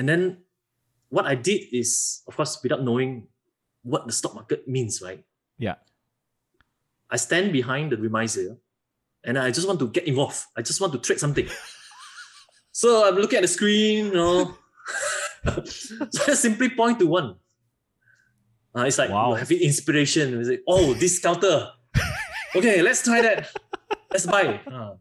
and then what I did is, of course, without knowing what the stock market means, right? Yeah. I stand behind the remisier and I just want to get involved. I just want to trade something. so I'm looking at the screen, you know. so I simply point to one. Uh, it's like wow. having inspiration. It's like, oh, this counter. okay, let's try that. Let's buy. Uh,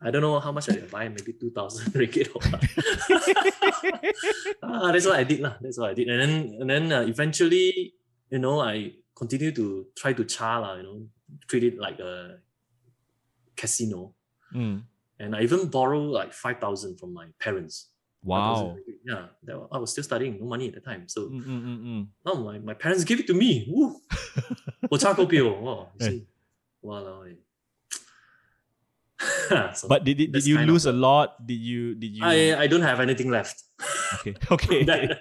I don't know how much I buy, maybe 2,000 ringgit or what. ah, that's what I did. lah. That's what I did. And then, and then uh, eventually, you know, I continue to try to char, lah, you know, treat it like a casino. Mm. And I even borrow like 5,000 from my parents. 5,000 Wow. ringgit. Yeah, that, wa- I was still studying, no money at the time. So Mm, mm, mm, mm. now my, my parents give it to me. Woo! 我差股票. Wow, you Eh. see. Walao, eh. so But did, did, did you kind of lose a a- lot? Did you did you I, I don't have anything left. Okay. Okay. That-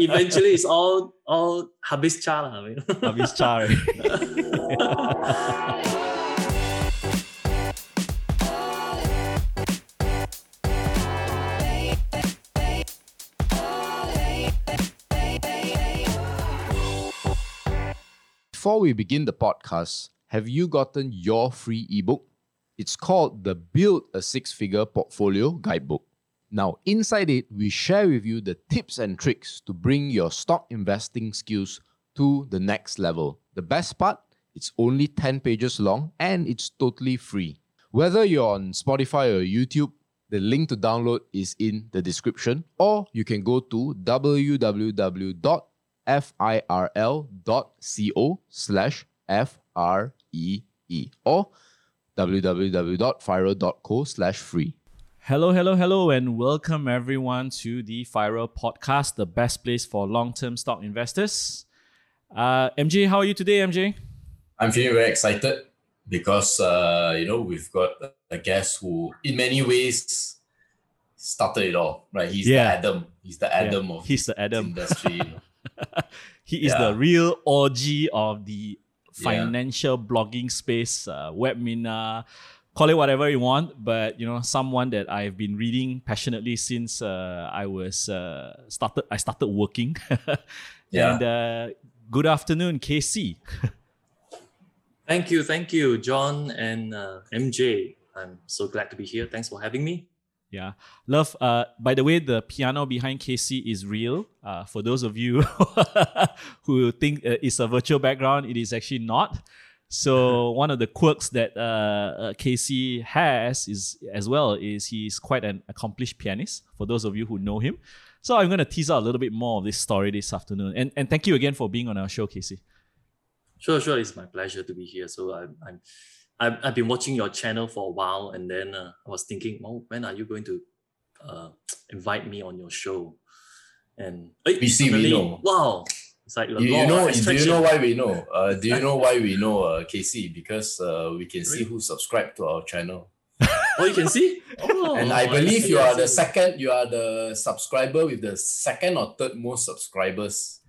eventually it's all all habis cha lah, you know. Habis char. Before we begin the podcast, have you gotten your free ebook? It's called the Build a Six Figure Portfolio Guidebook. Now, inside it, we share with you the tips and tricks to bring your stock investing skills to the next level. The best part, it's only 10 pages long and it's totally free. Whether you're on Spotify or YouTube, the link to download is in the description, or you can go to www.firl.co slash F R E E or www.firl.co slash free. Hello, hello, hello, and welcome everyone to the FIRL Podcast, the best place for long-term stock investors. Uh, MJ, how are you today, MJ? I'm feeling very excited because uh, you know we've got a guest who, in many ways, started it all. Right? He's Yeah. the Adam. He's the Adam Yeah, of he's the Adam. industry. you know. He is Yeah. the real OG of the Yeah. financial blogging space, uh, webminar, call it whatever you want. But you know, someone that I've been reading passionately since uh, I was uh, started. I started working. Yeah. And uh, good afternoon, KC. Thank you, thank you, John and uh, MJ. I'm so glad to be here. Thanks for having me. Yeah, love. Uh, by the way, the piano behind KC is real. Uh, for those of you who think uh, it's a virtual background, it is actually not. So one of the quirks that uh, uh, KC has is as well is he's quite an accomplished pianist. For those of you who know him, so I'm going to tease out a little bit more of this story this afternoon. And and thank you again for being on our show, KC. Sure, sure. It's my pleasure to be here. So I'm, I'm I've, I've been watching your channel for a while, and then uh, I was thinking, well, when are you going to uh, invite me on your show? And eh, We see, we know. Wow, it's like You, you know? Do you know why we know? Uh, do you know why we know, uh, KC? Because uh, we can see who subscribed to our channel. Oh, you can see. Oh, and I I believe see, you are the second. You are the subscriber with the second or third most subscribers.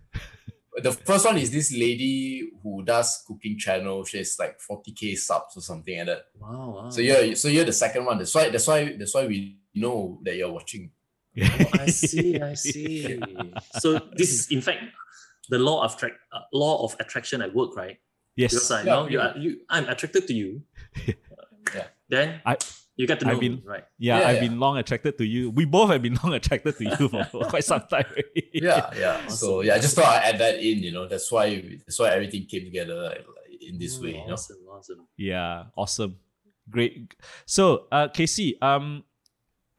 The first one is this lady who does cooking channel. She has like forty k subs or something like that. Wow, wow. So you're so you're the second one. That's why that's why that's why we know that you're watching. Oh, I see, I see. So this is in fact the law of attract, uh, law of attraction at work, right? Yes. Because Yes, I Yeah, know you, are, you, I'm attracted to you. Yeah. Then I- you get to know I've been- me, right? yeah, Yeah, I've yeah. been long attracted to you. We both have been long attracted to you for, for quite some time. already. Yeah, yeah. So yeah, I just thought I'd add that in. You know, that's why that's why everything came together like, in this way. You know? Awesome, awesome. Yeah, awesome. Great. So, uh KC, um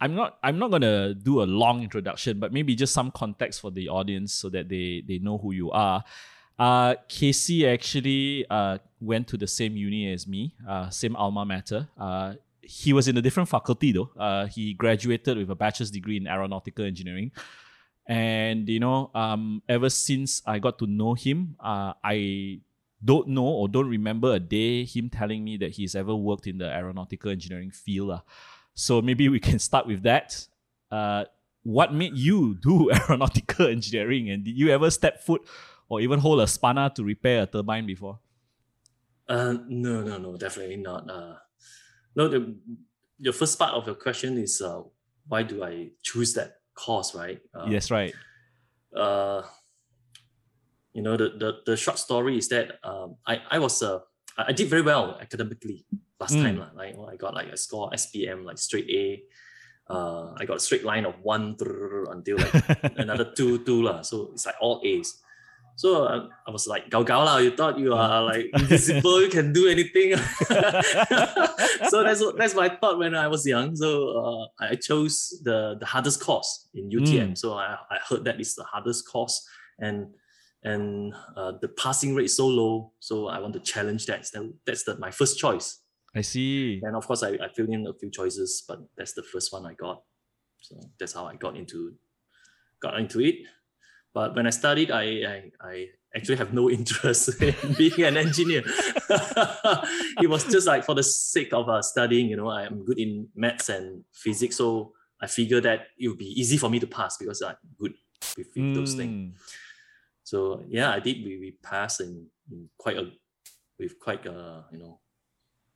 I'm not I'm not gonna do a long introduction, but maybe just some context for the audience so that they they know who you are. Uh KC actually uh went to the same uni as me, uh same alma mater. Uh he was in a different faculty though. Uh he graduated with a bachelor's degree in aeronautical engineering. And you know, um, ever since I got to know him, uh, I don't know or don't remember a day him telling me that he's ever worked in the aeronautical engineering field. lah. So maybe we can start with that. Uh, what made you do aeronautical engineering, and did you ever step foot or even hold a spanner to repair a turbine before? Uh, no, no, no, definitely not. Uh, no, the your first part of your question is uh, why do I choose that course, right? Uh, yes, right. uh, you know, the, the, the short story is that um, I, I was uh, I did very well academically last Mm. time. Like I got like a score SPM, like straight A. Uh, I got a straight line of one until like another two, two. lah. So it's like all A's. So uh, I was like, gao gao lah. You thought you are like invisible, you can do anything. so that's what that's I thought when I was young. So uh, I chose the the hardest course in UTM. So I, I heard that it's the hardest course, and and uh, the passing rate is so low. So I want to challenge that. So that's the, my first choice. I see. And of course, I, I filled in a few choices, but that's the first one I got. So that's how I got into got into it. But when I studied, I I, I actually have no interest in being an engineer. it was just like for the sake of uh, studying. You know, I'm good in maths and physics, so I figured that it would be easy for me to pass because I'm good with, with those things. Mm. So yeah, I did. We, we passed in, in quite a with quite a you know,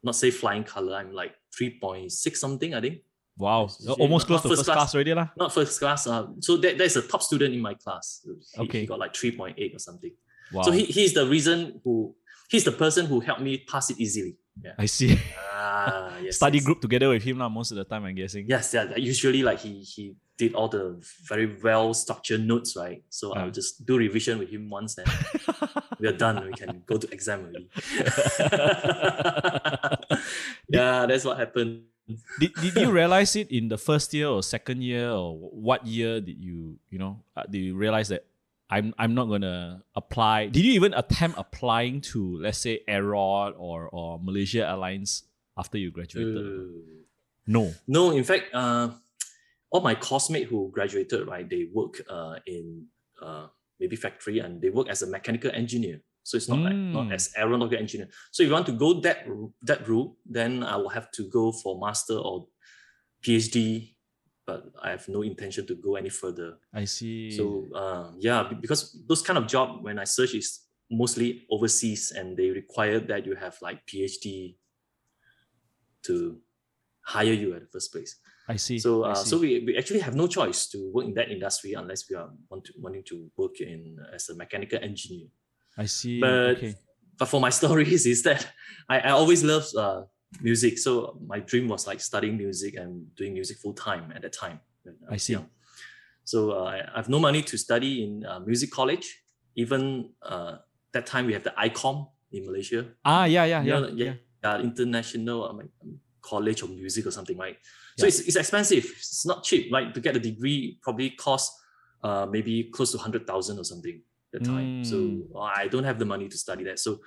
not say flying color. I'm like three point six something. I think Wow. Uh, Almost close to first first class. class already lah. not first class. Uh, so that there's a top student in my class. He, Okay. he got like three point eight or something. Wow. So he, he's the reason who he's the person who helped me pass it easily. Yeah. I see. Ah, yes. Study yes. group together with him lah most of the time, I'm guessing. Yes, yeah. Usually, like he he did all the very well structured notes, right? So. I'll just do revision with him once, then we are done. We can go to exam already. yeah, that's what happened. Did, did you realize it in the first year or second year or what year did you you know uh, did you realize that I'm I'm not gonna apply? Did you even attempt applying to let's say AIROD or or Malaysia Airlines after you graduated? Uh, no. No, in fact, uh, all my classmates who graduated, right, they work uh, in uh, maybe factory and they work as a mechanical engineer. So it's not like not Mm. as aeronautical engineer. So if you want to go that that route, then I will have to go for master or PhD. But I have no intention to go any further. I see. So uh, yeah, because those kind of job when I search is mostly overseas and they require that you have like PhD to hire you at the first place. I see. So I uh, see. so we, we actually have no choice to work in that industry unless we are want to, wanting to work in as a mechanical engineer. I see. but- okay. But for my stories is that I, I always loved uh, music. So my dream was like studying music and doing music full time at that time. when I see. young. So uh, I I have no money to study in uh, music college. Even uh, that time we have the ICOM in Malaysia. Ah yeah yeah You yeah. know, yeah. uh, international um, um, college of music or something, right? So Yeah. it's, it's expensive. It's not cheap. Like to get a degree probably cost uh, maybe close to hundred thousand or something the time. So Mm. uh, I don't have the money to study that. So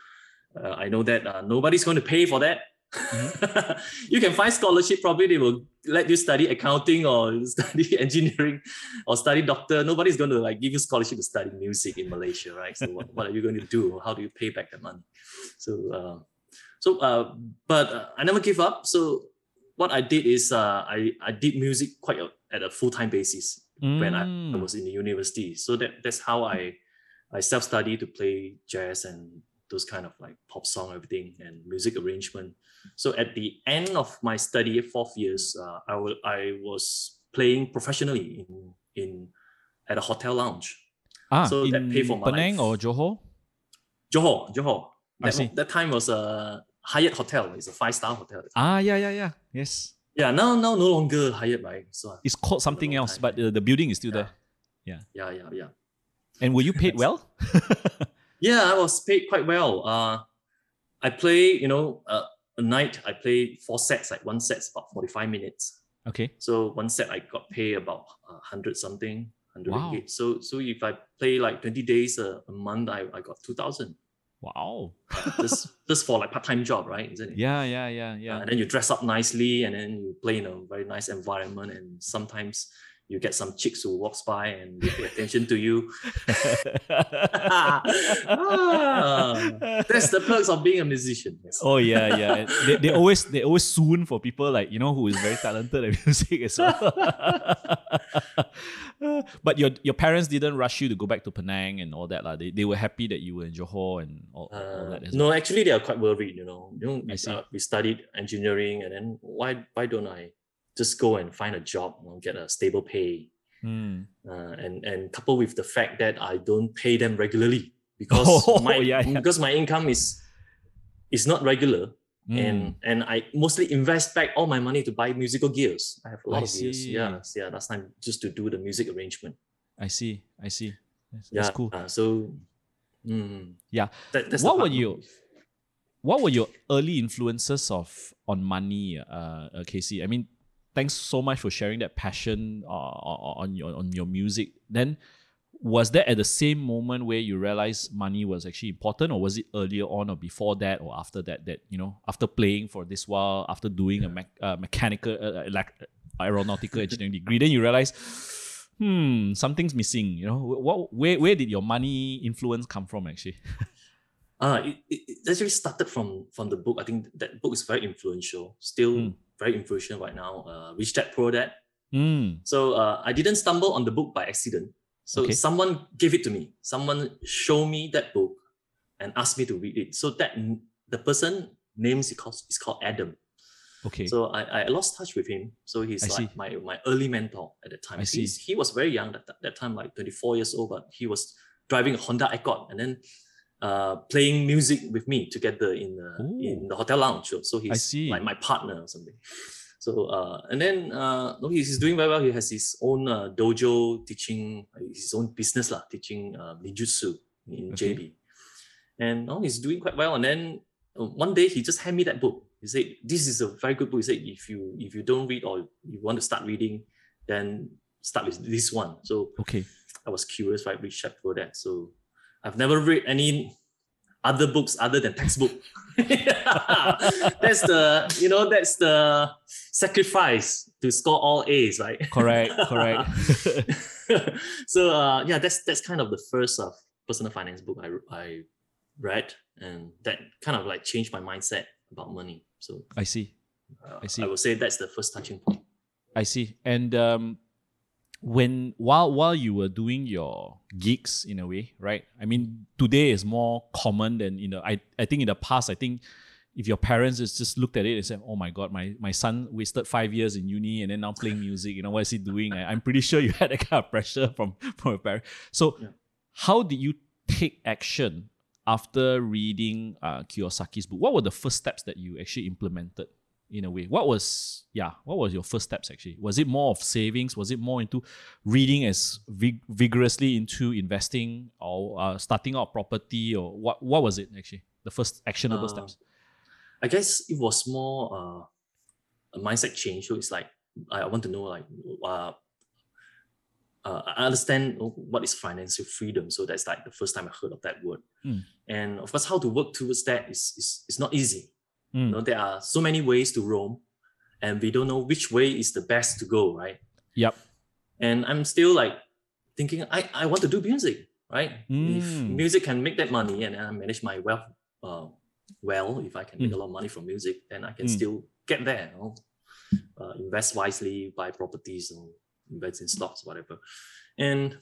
uh, I know that uh, nobody's going to pay for that. Mm-hmm. you can find scholarship. Probably they will let you study accounting or study engineering or study doctor. Nobody's going to like give you scholarship to study music in Malaysia, right? So what, what are you going to do? How do you pay back that money? So uh, so uh, but uh, I never give up. So what I did is uh, I I did music quite a, at a full time basis when I, I Mm. was in the university. So that that's how I I self study to play jazz and those kind of like pop song everything and music arrangement. So at the end of my study, fourth years, uh, I wa- I was playing professionally in in at a hotel lounge. Ah, so in that pay for my Penang life. or Johor? Johor, Johor. I That, see. that time was a Hyatt hotel. It's a five star hotel. Ah yeah yeah yeah. Yes. Yeah, now now no longer Hyatt, right? So It's called something else, time. but uh, the building is still Yeah. there. Yeah. Yeah, yeah, yeah. And were you paid well? Yeah, I was paid quite well. Uh, I play, you know, uh, a night I play four sets. Like one set's about forty five minutes. okay. So one set I got paid about uh, hundred something, hundred Wow. ringgit. So so if I play like twenty days a, a month, I, I got two thousand. Wow. just just for like part time job, right? Isn't it? Yeah yeah yeah Uh, yeah. and then you dress up nicely, and then you play in a very nice environment, and sometimes you get some chicks who walks by and they pay attention to you. Ah, that's the perks of being a musician. yes. Oh yeah, yeah. They, they always they always swoon for people like you know who is very talented at music as well. but your your parents didn't rush you to go back to Penang and all that lah. They, they were happy that you were in Johor and all, all Uh, that as no, well. actually, they are quite worried. You know, you know, we, uh, we studied engineering, and then why why don't I just go and find a job, you know, get a stable pay, Mm. uh, and and coupled with the fact that I don't pay them regularly because Oh, my yeah, yeah. because my income is is not regular Mm. and and I mostly invest back all my money to buy musical gears. I have a lot I of gears. see. Yeah, yeah. Last time just to do the music arrangement. I see. I see. That's, Yeah, that's cool. uh, so mm, Yeah. that, What were you- what were your early influences of on money, uh, uh, KC? I mean, thanks so much for sharing that passion uh, on your on your music. Then, was that at the same moment where you realized money was actually important, or was it earlier on, or before that, or after that? That you know, after playing for this while, after doing a me- uh, mechanical, uh, elect- aeronautical engineering degree, then you realize. Hmm, something's missing. You know, what? Where? Where did your money influence come from? Actually, Uh, it, it, it actually started from from the book. I think that book is very influential, still Mm. Very influential right now. Uh, Rich Dad Poor Dad. Hmm. So uh, I didn't stumble on the book by accident. So Okay. someone gave it to me. Someone showed me that book and asked me to read it. So that the person names is called, is called Adam. Okay. So I, I lost touch with him. So he's I like see. my, my early mentor at the time. I see. He was very young at that, that time, like 24 years old, but he was driving a Honda Accord and then uh, playing music with me together in the, in the hotel lounge. So he's like my partner or something. So uh, and then uh, no, he's, doing very well. He has his own uh, dojo teaching uh, his own business lah, teaching uh, ninjutsu in Okay. JB, and no, he's doing quite well. And then uh, one day he just handed me that book. He said, "This is a very good book." He said, "If you if you don't read or you want to start reading, then start with this one." So okay. I was curious, right? Out for that. So I've never read any other books other than textbook. that's the you know that's the sacrifice to score all A's, right? Correct. Correct. so uh, yeah, that's that's kind of the first uh, personal finance book I I read, and that kind of like changed my mindset about money. So I see. uh, I see. I would say that's the first touching point. I see. And um, when while while you were doing your gigs in a way, right? I mean, today is more common than you know. I I think in the past, I think if your parents just looked at it and said, "Oh my God, my my son wasted five years in uni and then now playing music. You know what is he doing?" I, I'm pretty sure you had that kind of pressure from from your parents. So, Yeah. how did you take action after reading uh, Kiyosaki's book? What were the first steps that you actually implemented? In a way what was yeah what was your first steps actually was it more of savings was it more into reading as vig- vigorously into investing or uh, starting out property or what what was it actually the first actionable Uh, steps I guess it was more uh, a mindset change. So it's like I want to know like uh, uh, I understand what is financial freedom. So that's like the first time I heard of that word. Mm. And of course, how to work towards that is is, is not easy. Mm. You know, there are so many ways to roam, and we don't know which way is the best to go, right? yep And I'm still like thinking, I, I want to do music, right? If Mm. music can make that money and I manage my wealth uh, well, if I can make Mm. a lot of money from music, then I can Mm. still get there. You know? uh, invest wisely, buy properties, or invest in stocks, whatever. And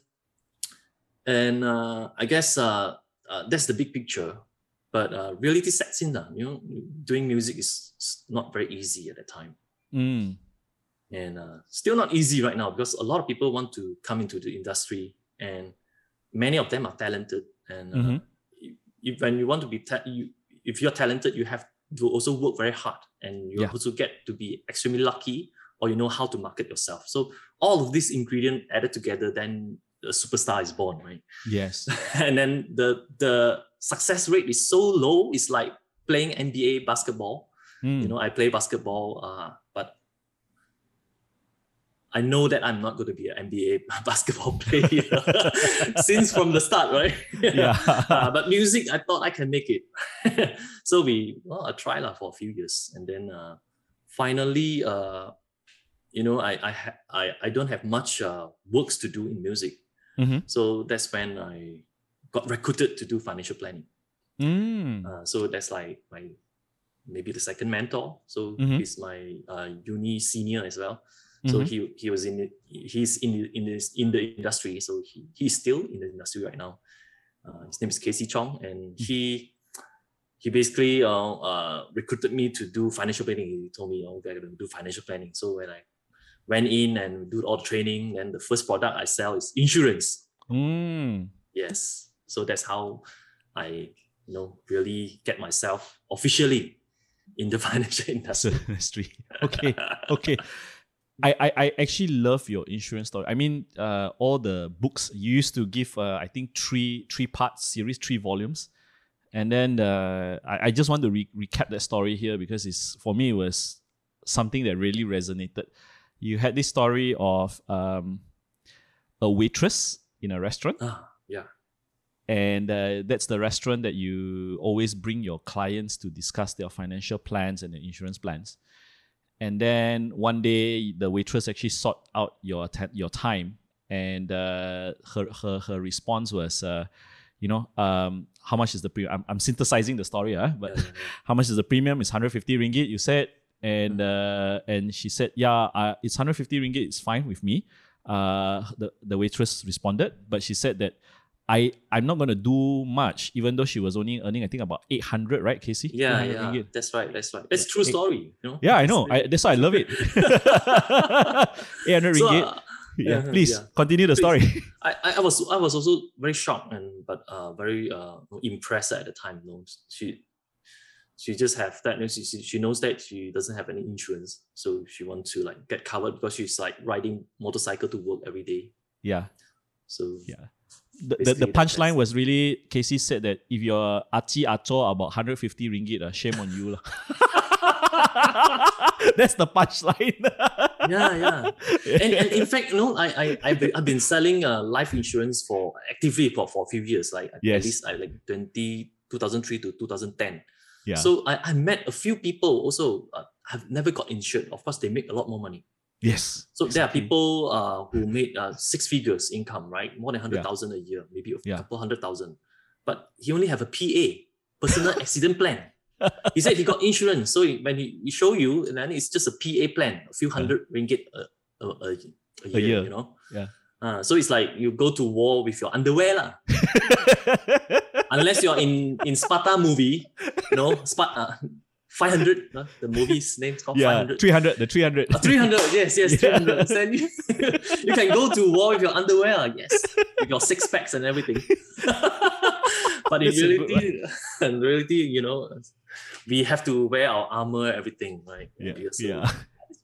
and uh, I guess uh, uh, that's the big picture. But uh, reality sets in. Uh, you know, doing music is, not very easy at the time mm. and uh, still not easy right now because a lot of people want to come into the industry and many of them are talented and uh, Mhm. you- if, when you want to be ta- you, if you're talented you have to also work very hard and you Yeah. also get to be extremely lucky or you know how to market yourself so all of these ingredient added together then a superstar is born right? Yes. And then the the success rate is so low it's like playing nba basketball. Mm. you know i play basketball uh, but i know that i'm not going to be an nba basketball player since from the start right? Yeah. Uh, but music i thought i can make it. So we well i tried lah for a few years and then uh, finally uh, you know i I, ha- I i don't have much uh, works to do in music Mhm. so that's when i got recruited to do financial planning Mm. uh, so that's like my maybe the second mentor. So Mhm. he's my uh, uni senior as well. So Mhm. he he was in the- he's in the, in this in the industry. So he he's still in the industry right now. Uh, his name is Casey Chong, and Mm. he he basically uh, uh, recruited me to do financial planning. He told me, "Oh, we're going to do financial planning." So when I went in and do all the training. And the first product I sell is insurance. Mm. Yes. So that's how I, you know, really get myself officially in the financial industry. Okay. Okay. I, I, I actually love your insurance story. I mean, uh, all the books you used to give. Uh, I think three three part series, three volumes, and then uh, I, I just want to re- recap that story here because it's for me it was something that really resonated. You had this story of um, a waitress in a restaurant, Ah, yeah. and uh, that's the restaurant that you always bring your clients to discuss their financial plans and their insurance plans. And then one day, the waitress actually sought out your your time, and uh, her her her response was, uh, you know, um, how much is the premium? I'm, I'm synthesizing the story, huh? but Yeah, yeah, yeah. how much is the premium? It's 150 ringgit. You said, and uh, and she said, yeah, uh, it's 150 ringgit. It's fine with me. Uh, the the waitress responded, but she said that I I'm not gonna do much, even though she was only earning I think about 800, right, KC? Yeah, yeah. ringgit. That's right. That's right. That's true story. You know. Yeah, I know. I, that's why I love it. 800 So, ringgit. uh, yeah, yeah, please yeah. continue the Please. story. I, I I was I was also very shocked and but uh very uh impressed at the time. You know, she she just have that. you know, She, she knows that she doesn't have any insurance, so she wants to like get covered because she's like riding motorcycle to work every day. yeah. So Yeah. The, the, the punchline was really KC said that if you're achi acho about 150 ringgit, uh, shame on you. lah. That's the punchline. yeah, yeah. and, and in fact, you know, I I I've been, I've been selling uh, life insurance for actively for, for a few years, like at- Yes. at least I like 20, 2003 to 2010. Yeah. So I, I met a few people also uh, have never got insured. Of course, they make a lot more money. yes. So there are people uh, who made uh, six figures income, right? More than hundred thousand a year, maybe a Yeah. couple hundred thousand. But he only have a PA, personal accident plan. He said he got insurance, so he- when he, he show you, and then it's just a PA plan, a few hundred ringgit a, a, a, a year, year. you know. Yeah. Uh, so it's like you go to war with your underwear lah. Unless you're in in Sparta movie, you know, Sparta. Uh, 500, uh, the movie's name is called yeah, 500. 300, the 300. Uh, 300, yes, yes, Yeah. 300. Then you, you can go to war with your underwear, yes, with your six packs and everything. but in That's a good reality, in reality, you know, we have to wear our armor, everything, right? Yeah, So yeah.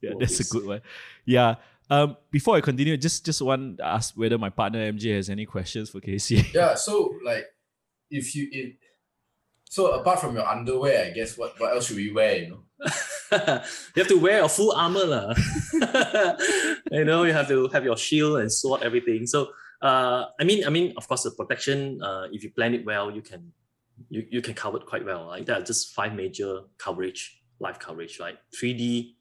yeah, that's a good one. Yeah. Um, before I continue, just just want to ask whether my partner MJ has any questions for KC. Yeah, so like if you it so apart from your underwear, I guess what, what else should we wear, you know? you have to wear your full armor, lah. you know, you have to have your shield and sword, everything. So, uh, I mean, I mean, of course, the protection. Uh, if you plan it well, you can, you, you can cover it quite well. Right? There are just five major coverage, life coverage, right? Three D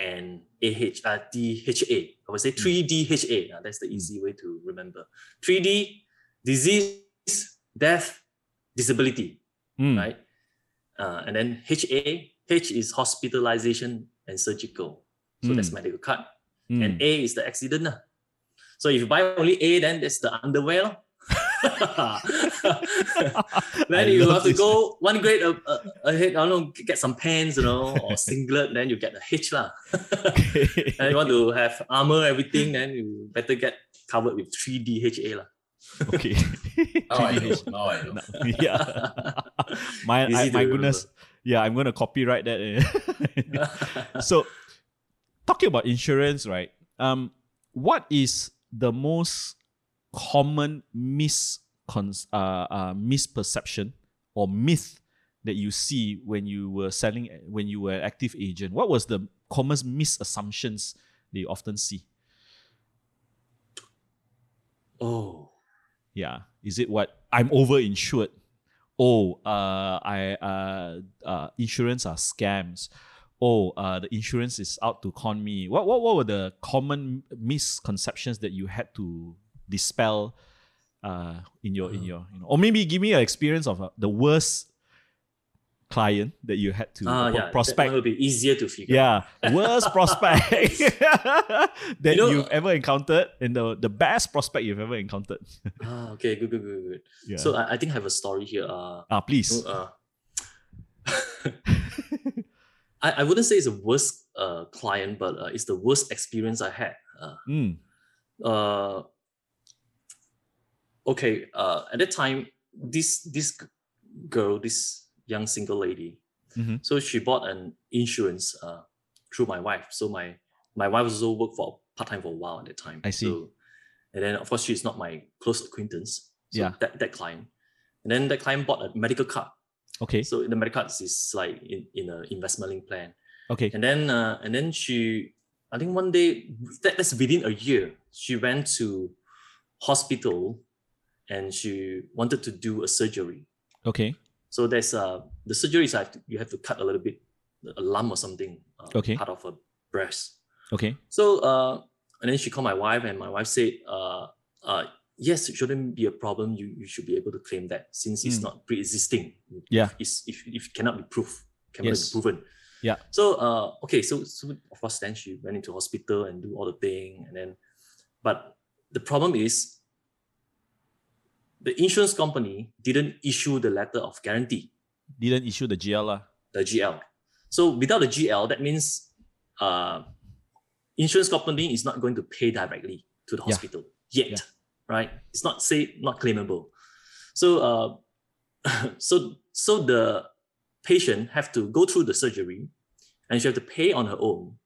and AH, uh, DHA. I would say three DHA. Uh, that's the easy way to remember. Three D, disease, death, disability Mm, right? Uh, and then HA, H is hospitalization and surgical. So that's Mm. medical card. mm. And A is the accident. So if you buy only A, then that's the underwear. then I you have to this. go one grade a- a- ahead. I don't know, get some pants, you know, or singlet. Then you get the H lah. and you want to have armor, everything. Then you better get covered with three DHA lah. Okay. Now I know. Now I know. yeah. My I, to my remember. goodness. Yeah, I'm gonna copyright that. eh. so talking about insurance, right? Um, what is the most common miscon- uh, uh, misperception or myth that you see when you were selling when you were an active agent? What was the common misassumptions that you often see? oh. Yeah. Is it what I'm overinsured? Oh, uh, I uh, uh, insurance are scams. Oh, uh, the insurance is out to con me. What what what were the common misconceptions that you had to dispel uh, in your in your you know, or maybe give me an experience of uh, the worst client that you had to Ah, pro- yeah, prospect. That will be easier to figure. Yeah, worst prospect that You know- you've ever encountered, and the the best prospect you've ever encountered. Ah, okay, good, good, good, good. Yeah. So I, I think I have a story here. Uh, ah, please. uh, I, I wouldn't say it's the worst uh, client, but uh, it's the worst experience I had. Uh, Mm. uh, okay, uh, at that time, this this girl, this young single lady, Mhm. so she bought an insurance uh, through my wife. So my my wife also worked for part time for a while at that time. I see. So, and then of course she's not my close acquaintance. So Yeah. That that client, and then that client bought a medical card. Okay. So in the medical cards is like in in an investment link plan. Okay. And then uh, and then she, I think one day that, that's within a year, she went to hospital and she wanted to do a surgery. Okay. So there's uh the surgery is like you have to cut a little bit, a lump or something, uh, Okay. part of her breast. Okay. So uh and then she called my wife and my wife said uh uh yes it shouldn't be a problem you you should be able to claim that since it's Mm. not pre-existing Yeah. it's if, if it cannot be proved cannot Yes. be proven Yeah. so uh okay so so of course then she went into hospital and do all the thing and then but the problem is the insurance company didn't issue the letter of guarantee Didn't issue the GL the GL. So without the GL, that means uh, insurance company is not going to pay directly to the Yeah. hospital yet, Yeah. right? It's not say not claimable. So uh, so so the patient have to go through the surgery, and she have to pay on her own,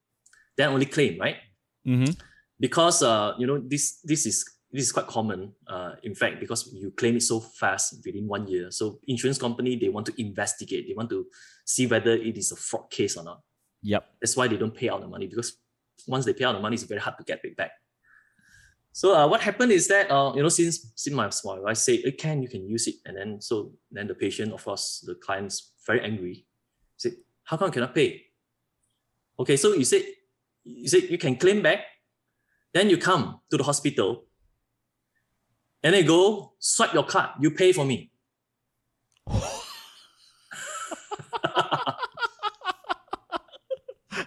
then only claim, right? Mm-hmm. because uh, you know this this is this is quite common. Uh, in fact, because you claim it so fast within one year, so insurance company they want to investigate. They want to see whether it is a fraud case or not. Yep. That's why they don't pay out the money because once they pay out the money, it's very hard to get it back. So uh, what happened is that uh, you know since since my my wife said it can you can use it and then so then the patient of course the client's very angry. Said how come I cannot pay? Okay, so you said you said you can claim back, then you come to the hospital, and they go swipe your card. You pay for me.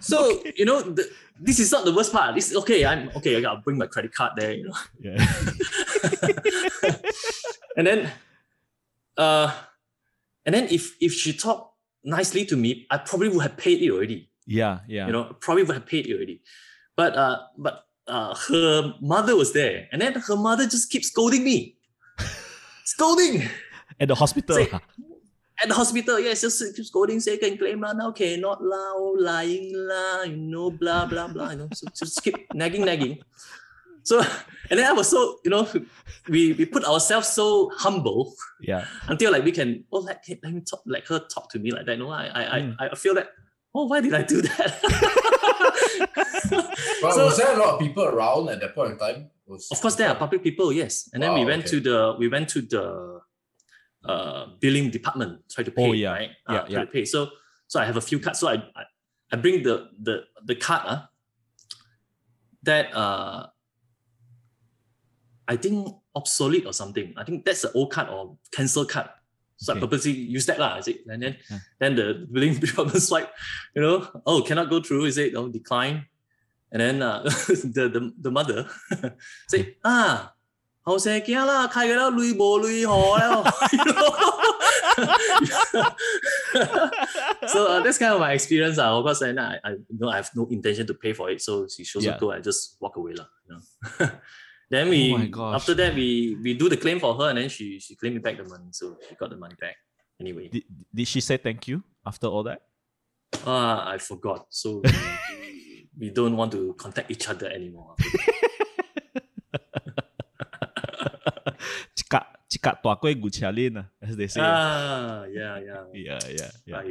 so you know the, this is not the worst part. This okay. I'm okay. I gotta bring my credit card there. You know, Yeah. and then, uh, and then if if she talked nicely to me, I probably would have paid it already. yeah. Yeah. You know, probably would have paid it already. But uh, but uh, her mother was there, and then her mother just keeps scolding me, scolding At the hospital. Say- at the hospital. Yes, just keep scolding, say can claim lah, now cannot lah, oh, lying lah, you know, blah blah blah. You know, so just keep nagging, nagging. So and then I was so you know, we we put ourselves so humble yeah. until like we can oh let, let me talk let her talk to me like that. No, I I Mm. I, I feel that oh why did I do that? But So- was there a lot of people around at that point in time? Was Of course, there are public people, yes. And then we went okay. to the we went to the uh, billing department, try to pay, Oh, yeah. right? Yeah, uh, try yeah. to pay. So so I have a few cards. So I I, I bring the the the card uh, that uh I think obsolete or something. I think that's the old card or cancel card. So I Okay. purposely use that lah. Is it? And then Yeah. then the billing department swipe, you know, oh cannot go through. Is it? Oh decline. And then uh, the, the the mother say ah 后生惊啦，契嘅啦，累无累何啦。so uh, that's kind of my experience. Uh, of course, and I, I you know I have no intention to pay for it, so she shows Yeah. yeah. go, I just walk away lah. You know. then we Oh my gosh. after that we we do the claim for her, and then she she claimed me back the money, so she got the money back. Anyway, Did, did she say thank you after all that? ah, I forgot. So we, don't want to contact each other anymore. Cakap, cakap tua cialin as they say. ah, yeah, yeah. yeah, yeah, yeah.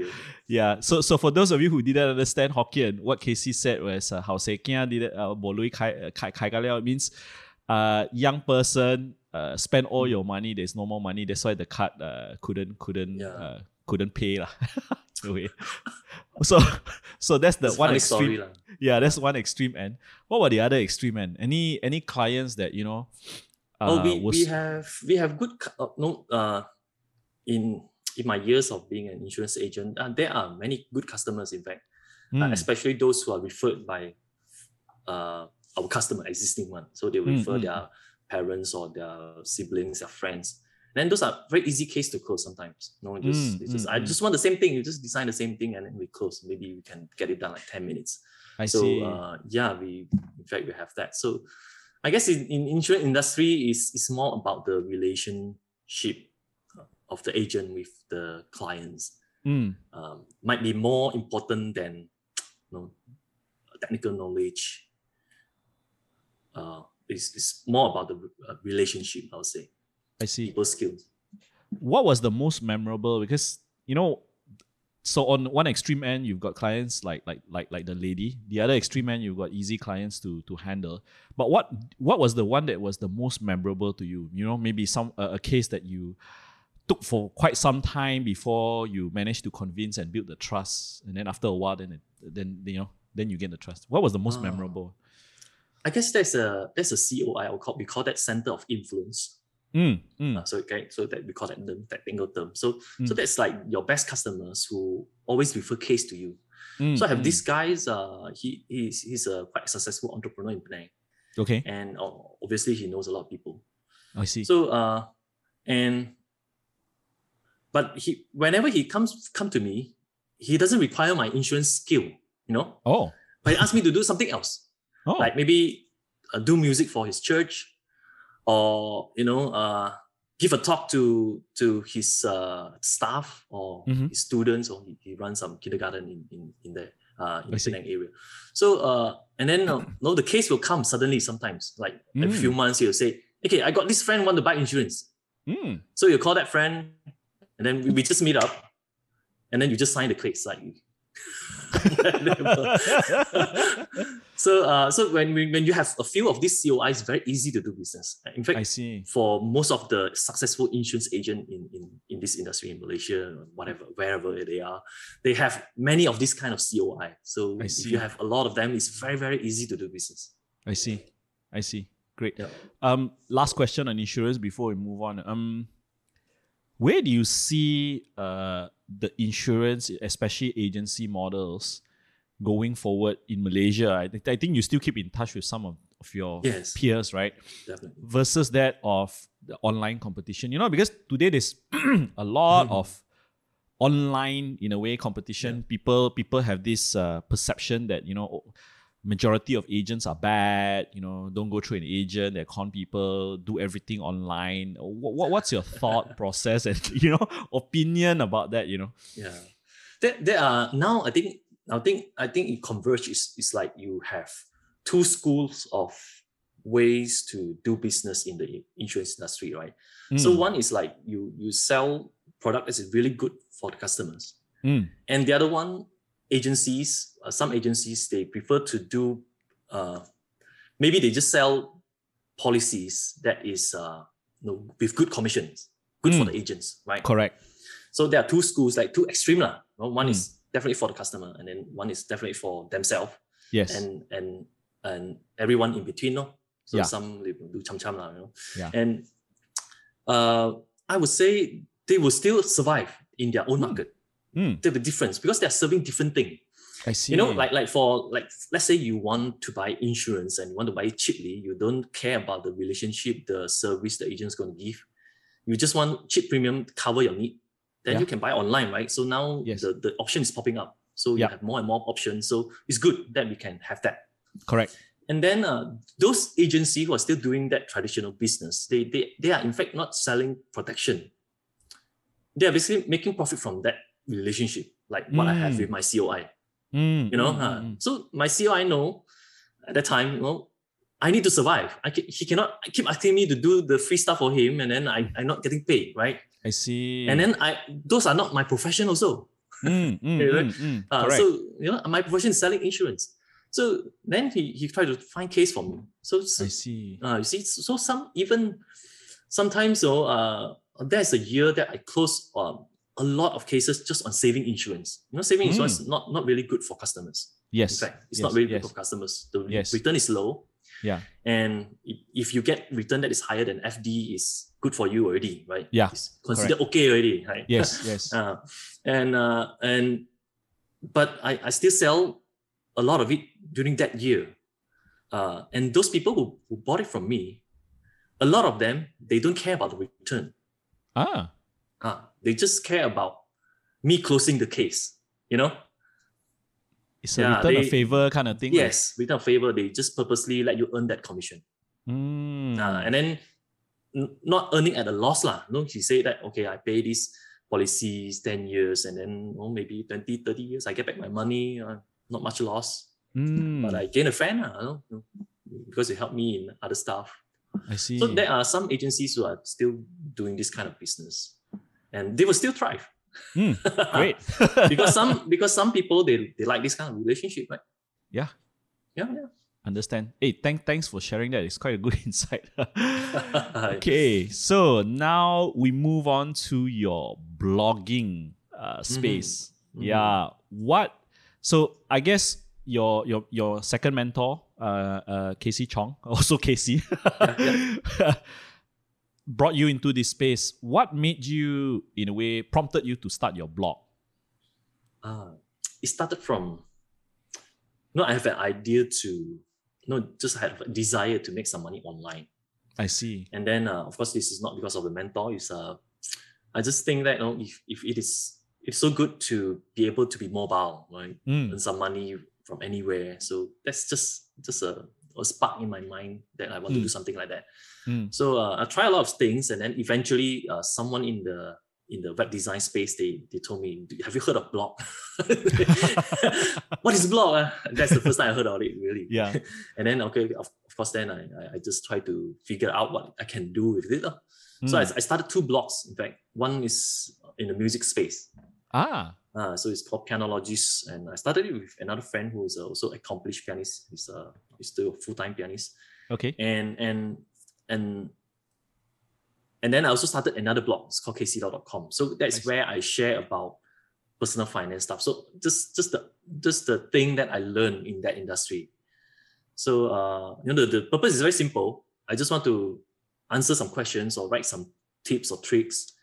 Yeah. So so for those of you who didn't understand Hokkien, what KC said was uh, how say kia did uh, bo kai kai kai ka means uh young person uh spend all your money, there's no more money. That's why the card uh couldn't couldn't Yeah. uh, couldn't pay lah. okay. So so that's the one extreme story yeah, that's one extreme end. What about the other extreme end? Any any clients that you know? Uh, oh, we, was, we have we have good uh, no uh in in my years of being an insurance agent, uh, there are many good customers. In fact, uh, Mm, especially those who are referred by uh our customer existing one. So they will Mm, refer mm. their parents or their siblings, their friends, then those are very easy case to close sometimes. You know, just, Mm, it's just mm, I mm. just want the same thing. You just design the same thing and then we close. Maybe we can get it done like 10 minutes. I so see. uh, yeah, we in fact we have that. So I guess in, in insurance industry is is more about the relationship of the agent with the clients. Mm, Um, might be more important than you know, technical knowledge. Uh, it's, it's more about the uh, relationship, I would say, I see. people skills. what was the most memorable because you know so on one extreme end you've got clients like like like like the lady the other extreme end you've got easy clients to to handle but what what was the one that was the most memorable to you you know maybe some a, a case that you took for quite some time before you managed to convince and build the trust and then after a while then it, then you know then you get the trust what was the most Ah. memorable I guess that's a that's a COI. I'll call, we call that center of influence. Mm, mm, Uh, so okay, so that we call that the technical term. So so Mm. that's like your best customers who always refer case to you. mm, So I have mm. this guys. Uh, he he's he's a quite successful entrepreneur in Penang, okay and uh, obviously he knows a lot of people. i see So uh, and but he whenever he comes come to me, he doesn't require my insurance skill. You know, oh but he asked me to do something else, oh like maybe uh, do music for his church, or you know, uh, give a talk to to his uh, staff or Mhm. his students, or he, he runs some kindergarten in in in the uh, in I the. Penang area. So uh, and then uh, no, the case will come suddenly. Sometimes, like Mm. a few months, he'll say, "Okay, I got this friend want to buy insurance." mm, So you call that friend, and then we, we just meet up, and then you just sign the case like. So uh, so when we, when you have a few of these COIs, it's very easy to do business. In fact, i see for most of the successful insurance agent in, in, in this industry in Malaysia or whatever, wherever they are, they have many of these kind of COI. So if you have a lot of them, it's very, very easy to do business. I see. I see. Great. Yeah. Um, last question on insurance before we move on. Um, where do you see uh the insurance, especially agency models, going forward in Malaysia? I, think I think you still keep in touch with some of, of your Yes. peers, right? Definitely. Versus that of the online competition. You know, because today there's a lot Mhm. of online in a way competition people people have this uh, perception that you know majority of agents are bad you know don't go through an agent they con people do everything online what, what, what's your thought process and you know opinion about that you know Yeah. There, there are now I think I think I think it converge is, is like you have two schools of ways to do business in the insurance industry, right? So Mm, one is like you you sell product that is really good for the customers. mm, And the other one, agencies, uh, some agencies, they prefer to do, uh, maybe they just sell policies that is uh, you know, with good commissions, good for Mm. the agents, right? correct So there are two schools, like two extreme. Well, One Mm. is definitely for the customer, and then one is definitely for themselves, yes and and and everyone in between. No? So Yeah. some they do cham cham, you know. Yeah. And uh, I would say they will still survive in their own Mm. market Mm, the difference because they're serving different thing. i see You know, like like for like let's say you want to buy insurance and you want to buy it cheaply, you don't care about the relationship, the service the agent's going to give. You just want cheap premium to cover your need. Then Yeah. you can buy online, right? So now Yes. the, the option is popping up. So you Yeah. have more and more options. So it's good that we can have that. correct And then uh, those agencies who are still doing that traditional business, they, they, they are in fact not selling protection. They are basically making profit from that relationship, like what I have Mm. with my COI. Mm, You know, mm, mm, mm. so my COI know at that time, you know, I need to survive. I can, he cannot keep asking me to do the free stuff for him, and then I, I'm not getting paid, right? i see And then I those are not my profession also. Mm, mm, right? mm, mm, Uh, so you know, my profession is selling insurance. So then he he tried to find case for me. So, so i see uh, you see, so some even sometimes though, uh, there's a year that I closed um, a lot of cases just on saving insurance. You know, saving Mm. insurance is not not really good for customers. yes In fact, it's yes, not really yes. good for customers. The Yes. return is low, yeah and if, you get return that is higher than FD, is good for you already, right? Yeah, it's considered okay already, right? yes yes Uh, and uh, and but I, I still sell a lot of it during that year. Uh, and those people who, who bought it from me, a lot of them they don't care about the return. Ah, Ah, they just care about me closing the case. You know? it's a Yeah, return a favor kind of thing. Yes, a favor, they just purposely let you earn that commission. Mm. Ah, and then n- not earning at a loss lah. No, she said that okay, I pay these policies 10 years and then oh, maybe 20, 30 years, I get back my money, uh, not much loss. Mm. But I gain a friend lah, you you know, because it helped me in other stuff. I see. So there are some agencies who are still doing this kind of business. And they will still thrive. Mm, Great. because some because some people they, they like this kind of relationship, right? Yeah. Yeah, yeah. Understand. Hey, thank, thanks for sharing that. It's quite a good insight. okay. so now we move on to your blogging uh, space. Mhm. Yeah. What? So I guess your your your second mentor, uh, uh, KC Chong, also KC, brought you into this space. What made you, in a way, prompted you to start your blog? uh, it started from no i have an idea to no just have a desire to make some money online I see. and then uh, of course this is not because of the mentor it's uh i just think that you know, if, if it is it's so good to be able to be mobile right Mm, earn some money from anywhere so that's just just a, a spark in my mind that i want to Mm. do something like that mm, so uh, I try a lot of things, and then eventually, uh, someone in the in the web design space, they they told me, "Have you heard of blog? what is blog?" ah?" That's the first time I heard of it, really. yeah. And then, okay, of, of course, then I, I just try to figure out what I can do with it. ah. So I, Mm. I started two blogs. In fact, one is in the music space. ah, Uh, so it's called Pianologist, and I started it with another friend who is also accomplished pianist. He's uh, he's still a full time pianist okay. and and and and then I also started another blog. It's called kclau.com. So that's where I share about personal finance stuff. So just just the just the thing that I learned in that industry. So uh, you know the, the purpose is very simple. I just want to answer some questions or write some tips or tricks.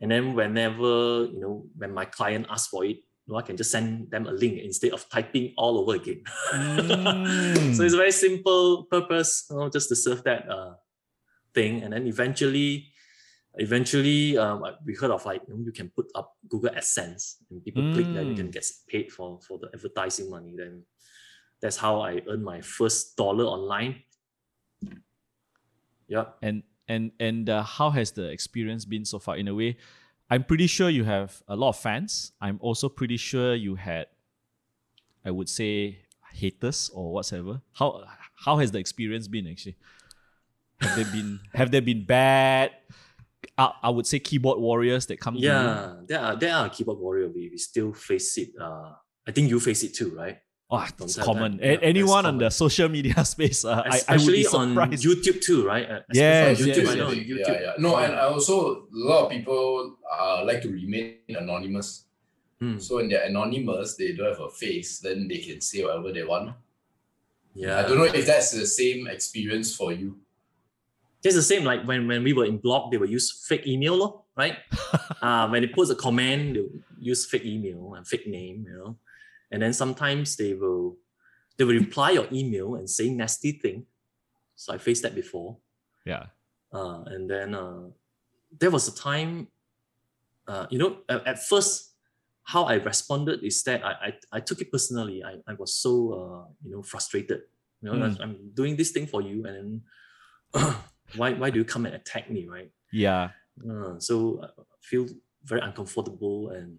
And then whenever, you know, when my client asks for it, you know, I can just send them a link instead of typing all over again. Mm. so it's a very simple purpose, you know, just to serve that uh, thing. And then eventually, eventually, um, we heard of like you, know, you can put up Google AdSense and people click that you can Mm. get paid for for the advertising money. Then that's how I earned my first dollar online. Yeah. and and and uh, how has the experience been so far in a way i'm pretty sure you have a lot of fans i'm also pretty sure you had i would say haters or whatsoever how how has the experience been actually have they been have there been bad I, I would say keyboard warriors that come Yeah, there are there are keyboard warrior. We, we still face it. Uh, I think you face it too, right? Oh, it's time common time. Yeah, that's anyone on the social media space uh, I, I would be Especially on surprised YouTube too, right? Uh, Yes, especially on yes, YouTube, I know on yeah, YouTube. yeah. No, and I also a lot of people uh, like to remain anonymous. Hmm, So when they're anonymous, they don't have a face, then they can say whatever they want. yeah, I don't know if that's the same experience for you. Just the same, like when, when we were in blog, they will use fake email, lor, right? uh, when they post a comment, they'll use fake email and fake name, you know. And then sometimes they will they will reply your email and say nasty thing. So I faced that before. yeah Uh, and then uh, there was a time, uh, you know, at, at first, how I responded is that I, I, I took it personally. I, I was so, uh, you know, frustrated. You know, Mm. I'm doing this thing for you, and then why, why do you come and attack me, right? yeah Uh, so I feel very uncomfortable, and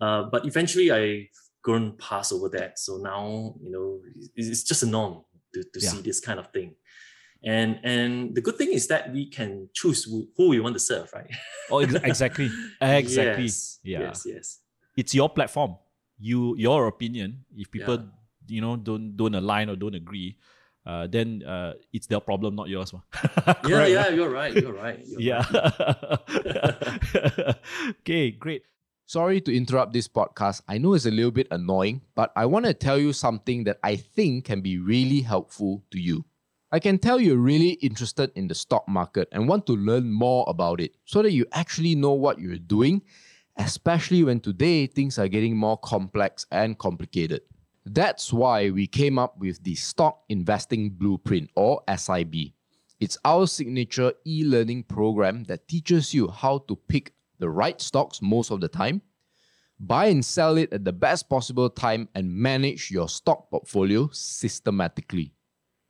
uh, but eventually I grown past over that. So now you know it's, just a norm to, to Yeah. see this kind of thing, and and the good thing is that we can choose who, we want to serve, right? oh ex- exactly exactly Yes, yeah Yes. Yes. it's your platform. You your opinion. If people Yeah. you know don't don't align or don't agree, uh, then uh, it's their problem, not yours. Yeah. Yeah. You're right. You're right. You're yeah. right. okay, great. Sorry to interrupt this podcast. I know it's a little bit annoying, but I want to tell you something that I think can be really helpful to you. I can tell you're really interested in the stock market and want to learn more about it so that you actually know what you're doing, especially when today things are getting more complex and complicated. That's why we came up with the Stock Investing Blueprint or SIB. It's our signature e learning program that teaches you how to pick the right stocks most of the time, buy and sell it at the best possible time, and manage your stock portfolio systematically.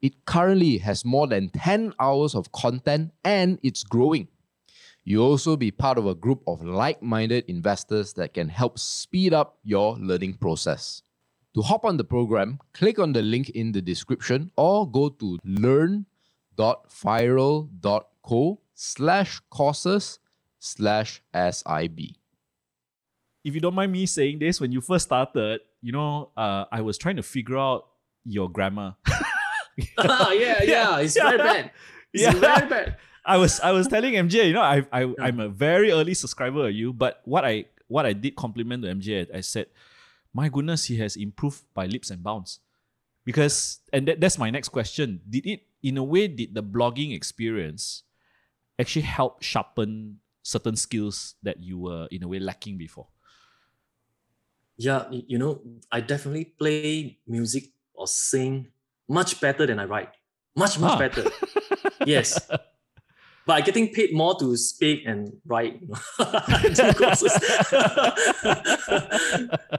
It currently has more than 10 hours of content and it's growing. You'll also be part of a group of like minded investors that can help speed up your learning process. To hop on the program, click on the link in the description or go to learn.firl.co slash courses slash SIB. If you don't mind me saying this, when you first started, you know, uh, I was trying to figure out your grammar. Ah, yeah, yeah, it's very bad. It's Yeah. very bad. I was I was telling MJ, you know, I I I'm a very early subscriber of you, but what I what I did compliment to MJ, I, I said, my goodness, he has improved by leaps and bounds. Because and that, that's my next question. Did it in a way did the blogging experience actually help sharpen certain skills that you were in a way lacking before? Yeah, you know, I definitely play music or sing much better than I write. Much, much Ah. better. yes. But I'm getting paid more to speak and write. You know, do courses.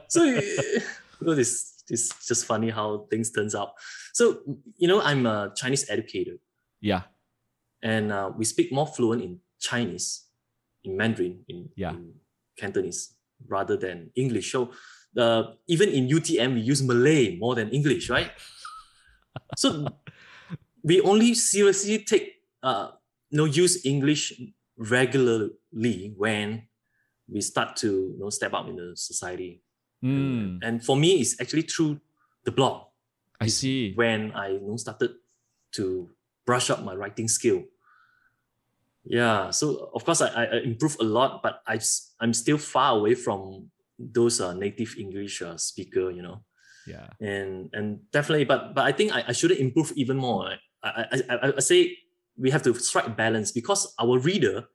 so you know, this this just funny how things turns out. So you know, I'm a Chinese educator, Yeah. and uh, we speak more fluent in Chinese, in Mandarin, in, Yeah. in Cantonese rather than English. So uh, even in UTM, we use Malay more than English, right? so we only seriously take uh, you know use English regularly when we start to you know step up in the society. Mm, And for me, it's actually through the blog I see. when I you know, started to brush up my writing skill. Yeah, so of course I, I I improved a lot, but I I'm still far away from those uh, native English uh, speaker, you know, Yeah. and and definitely, but but I think I, I should improve even more. I, I, I, I say we have to strike balance because our reader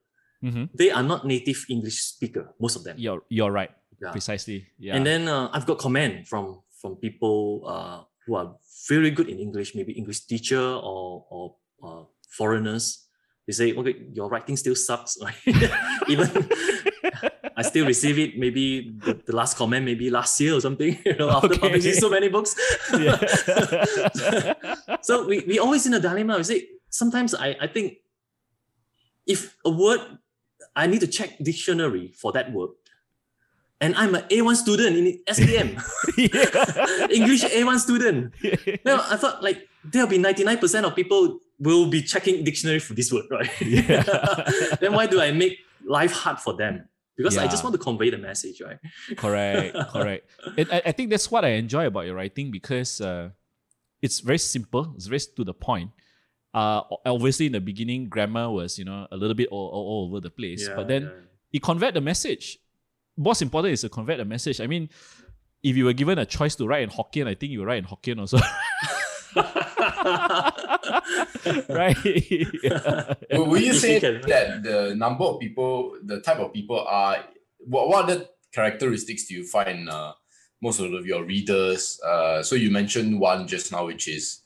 hmm they are not native English speaker, most of them. You're you're right. Yeah. Precisely. Yeah. And then uh, I've got comment from from people uh, who are very good in English, maybe English teacher or or uh, foreigners. They say, okay, your writing still sucks. Right? Even I still receive it. Maybe the, the last comment, maybe last year or something. You know, after Okay. publishing so many books. So we we always in a dilemma. We say sometimes I I think if a word I need to check dictionary for that word. And I'm an A1 student in SPM, English A1 student. Now I thought like there'll be 99% of people will be checking dictionary for this word, right? Yeah. then why do I make life hard for them? Because I just want to convey the message, right? correct correct and I, I think that's what i enjoy about your writing because uh, it's very simple it's very to the point uh, obviously in the beginning grammar was you know a little bit all, all, all over the place yeah, but then you convert the message what's important is to convert the message i mean if you were given a choice to write in hokkien i think you would write in hokkien also right Yeah. Will will you say that the number of people, the type of people are, what, what other characteristics do you find uh, most of your readers? Uh, so you mentioned one just now, which is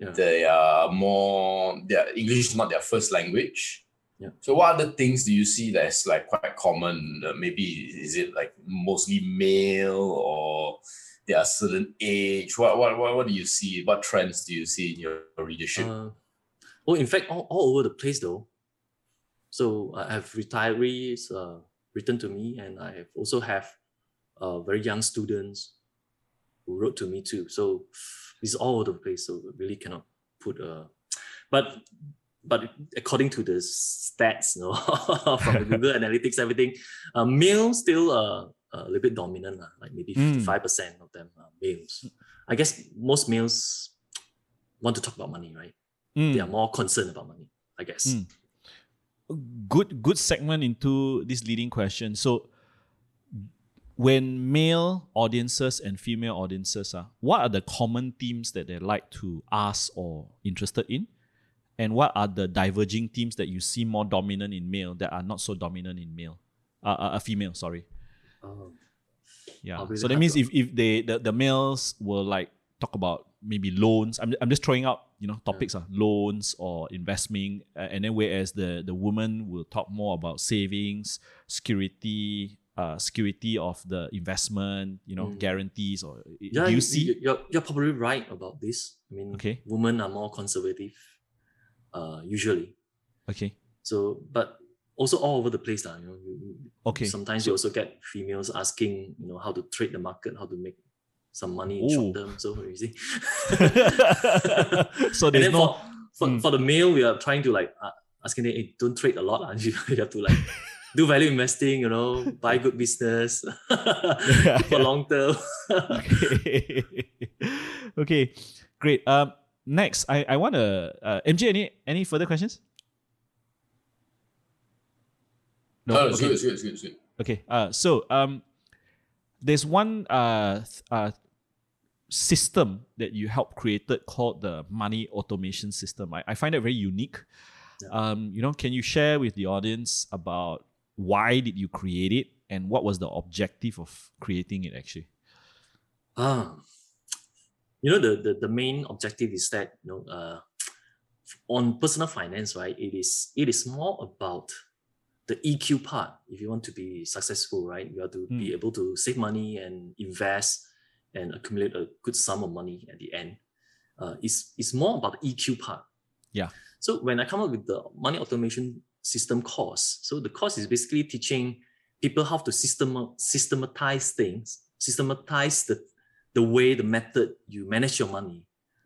Yeah. they are more, their English is not their first language. Yeah. So what other things do you see that's like quite common? Uh, maybe is it like mostly male or they are certain age? What, what, what, what do you see? What trends do you see in your readership? Uh, oh, in fact, all, all over the place though. So I have retirees uh, written to me, and I have also have uh, very young students who wrote to me too. So it's all over the place. So really cannot put a, but but according to the stats, you know, from the Google Analytics, everything, uh, male still uh, a little bit dominant, like maybe Mm. fifty five percent of them are males. I guess most males want to talk about money, right? Mm. they are more concerned about money, I guess. Mm. good good segment into this leading question. So when male audiences and female audiences are, what are the common themes that they like to ask or interested in? And what are the diverging themes that you see more dominant in male that are not so dominant in male? Uh, uh, uh, female, sorry. Oh, Yeah. Really So that means to- if, if they the, the males will like talk about maybe loans. I'm, I'm just throwing out you know topics are loans or investing, uh, and then whereas the the woman will talk more about savings, security, uh, security of the investment, you know, Mm. guarantees or Yeah, you see? you- you're, you're probably right about this. I mean, Okay. women are more conservative, uh, usually. okay, So, but also all over the place, lah. You know, you, okay. sometimes you also get females asking, you know, how to trade the market, how to make some money in Ooh. short term. So you see. so there's then no for, for, Mm. for the male, we are trying to like uh, asking them, hey, don't trade a lot. You, you have to like do value investing, you know, buy good business for long term. okay. okay, great. Um, next, I I want to uh, MJ. Any any further questions? No, it's okay. good, it's good, it's good, it's good. Okay. Uh, so um, there's one uh, uh system that you helped created called the money automation system. I, I find it very unique. Yeah. Um, you know, can you share with the audience about why did you create it and what was the objective of creating it actually? Ah, you know the, the the main objective is that you know uh, on personal finance, right? It is it is more about the EQ part. If you want to be successful, right, you have to be Mm. able to save money and invest and accumulate a good sum of money at the end. Uh, it's it's more about the EQ part. Yeah. So when I come up with the money automation system course, so the course is basically teaching people how to system systematize things, systematize the the way, the method you manage your money,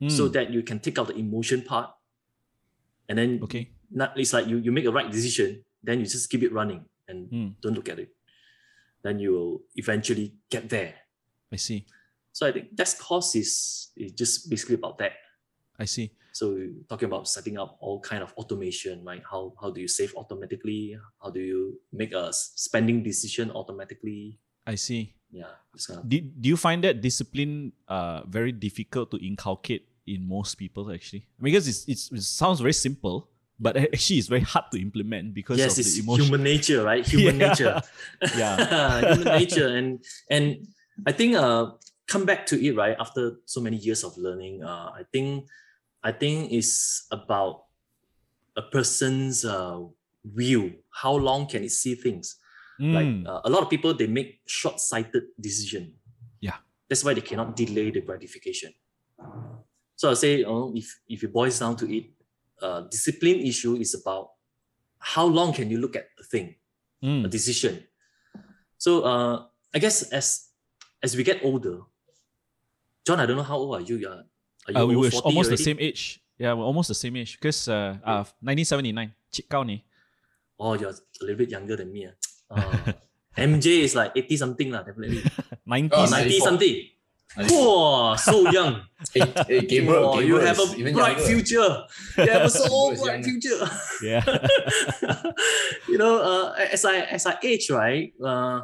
so Hmm, that you can take out the emotion part, and then okay. not it's like you you make a right decision, then you just keep it running and Hmm. don't look at it. Then you will eventually get there. I see. So I think that course is is just basically about that. I see. So we're talking about setting up all kind of automation, right? How how do you save automatically? How do you make a spending decision automatically? I see. Yeah, kind of Do, do you find that discipline uh very difficult to inculcate in most people actually? Because it's, it's it sounds very simple, but actually it's very hard to implement because yes, of it's the emotion. human nature, right? Human Yeah. nature. Yeah. human nature, and and I think uh come back to it right after so many years of learning. Uh, I think I think it's about a person's uh view. How long can it see things? Like Mm, uh, a lot of people, they make short-sighted decision. Yeah. that's why they cannot delay the gratification. So I say, oh, if if it boils down to it, uh, discipline issue is about how long can you look at a thing, a mm. decision. So uh, I guess as as we get older, John, I don't know how old are you? Yeah, are you Uh, we were 40 almost the same age. Yeah, we're almost the same age. Because uh, uh, 1979, Chik ni. Oh, you're a little bit younger than me. ah. Uh, MJ is like 80 something, lah, definitely. 90s. Oh, 90 something. Nice. Wow, so young. Hey, hey, Gabriel, Wow, you have a is even bright younger. future. You have a so Gabriel is bright future. yeah. you know, uh, as I as I age, right, uh,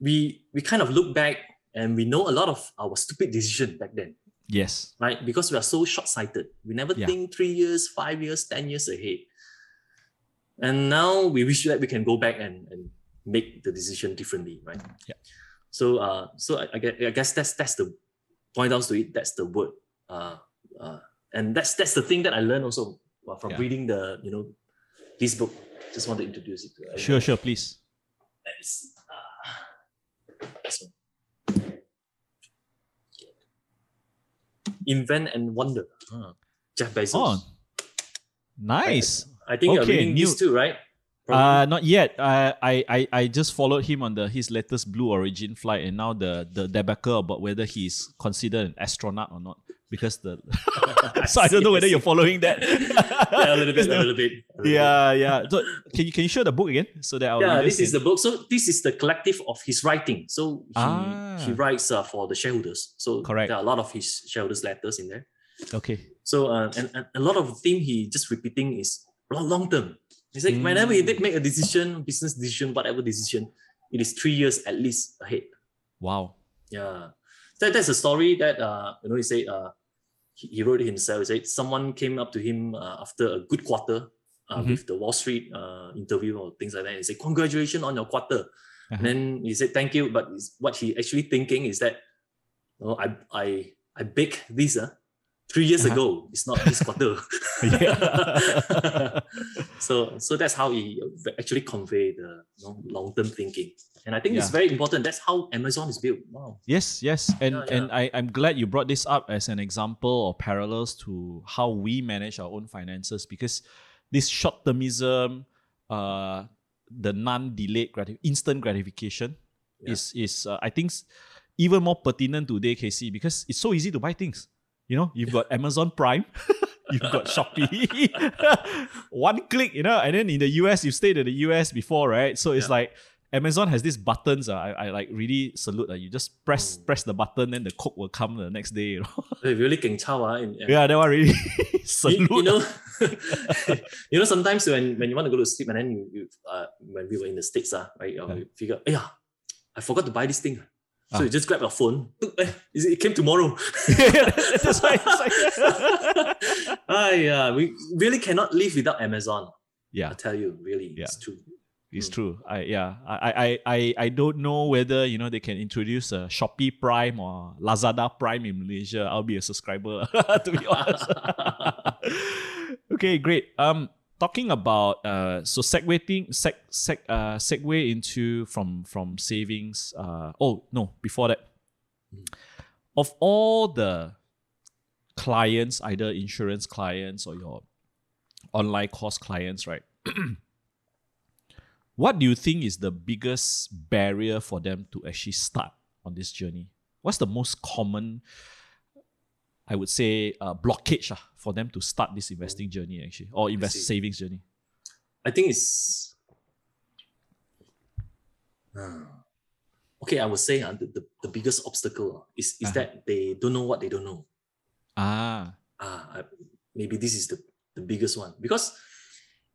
we we kind of look back and we know a lot of our stupid decision back then, yes. right? Because we are so short-sighted. We never Yeah. think three years, five years, ten years ahead. And now we wish that we can go back and, and make the decision differently, right? Yeah. So uh so I, I guess I guess that's that's the point down to it, that's the word. Uh uh and that's that's the thing that I learned also uh, from Yeah. reading the, you know, this book. Just want to introduce it to. Sure, sure, please. That's, uh, one. Invent and Wander. Ah, Jeff Bezos. Oh, nice. I think you're okay, reading new- these too, right? Uh, not yet. Uh, I, I I just followed him on the his latest Blue Origin flight, and now the the debacle about whether he's considered an astronaut or not. Because the so I don't know whether you're following that. yeah, a little bit, a little bit. a little bit. Yeah, yeah. So can you can you show the book again so that our yeah, this is the book. So this is the collective of his writing. So he Ah. he writes uh, for the shareholders. So Correct. there are a lot of his shareholders letters in there. okay. So uh, and, and a lot of the theme he just repeating is long term. He's like Mm. whenever he did make a decision, business decision, whatever decision, it is three years at least ahead. Wow. Yeah, that, that's a story that uh you know he said uh he, he wrote it himself. He said someone came up to him uh, after a good quarter uh, Mhm. with the Wall Street uh interview or things like that. He said congratulations on your quarter. Uh-huh. And then he said thank you, but what he actually thinking is that, oh, I I I bake this uh, three years Uh-huh. ago. It's not this quarter. Yeah. so so that's how he actually convey the you know, long-term thinking. And I think it's very important. That's how Amazon is built. Wow. Yes, yes. And Yeah, and I, I'm glad you brought this up as an example or parallels to how we manage our own finances because this short termism, uh, the non-delayed grati- instant gratification Yeah. is is uh, I think even more pertinent today, KC, because it's so easy to buy things. You know, you've got Amazon Prime, you've got Shopee, one click, you know, and then in the US, you've stayed in the US before, right? So it's Yeah. like Amazon has these buttons. Uh, I, I like really salute. Uh, you just press Mm. press the button, then the coke will come the next day. You know? Really geng chao, ah, in- yeah, that one really you, salute. you know, you know, sometimes when, when you want to go to sleep and then you, you uh, when we were in the States, uh, right, uh, Yeah. you figure, yeah, I forgot to buy this thing. So Ah. you just grab your phone. eh, it came tomorrow. That's why it's like- ah, yeah, we really cannot live without Amazon. yeah, I tell you, really, Yeah. it's true. It's Mm. true. I yeah. I, I I I don't know whether you know they can introduce a Shopee Prime or Lazada Prime in Malaysia. I'll be a subscriber to be honest. okay, great. Um, talking about uh, so segueing seg seg uh segue into from from savings. Uh oh no, before that, Mm. of all the clients, either insurance clients or your online course clients, right? what do you think is the biggest barrier for them to actually start on this journey? What's the most common, I would say, uh, blockage ah, for them to start this investing journey actually, or invest savings journey? I think it's Ah. okay. I would say uh, the, the, the biggest obstacle uh, is is Uh-huh. that they don't know what they don't know. Ah, Ah, maybe this is the, the biggest one because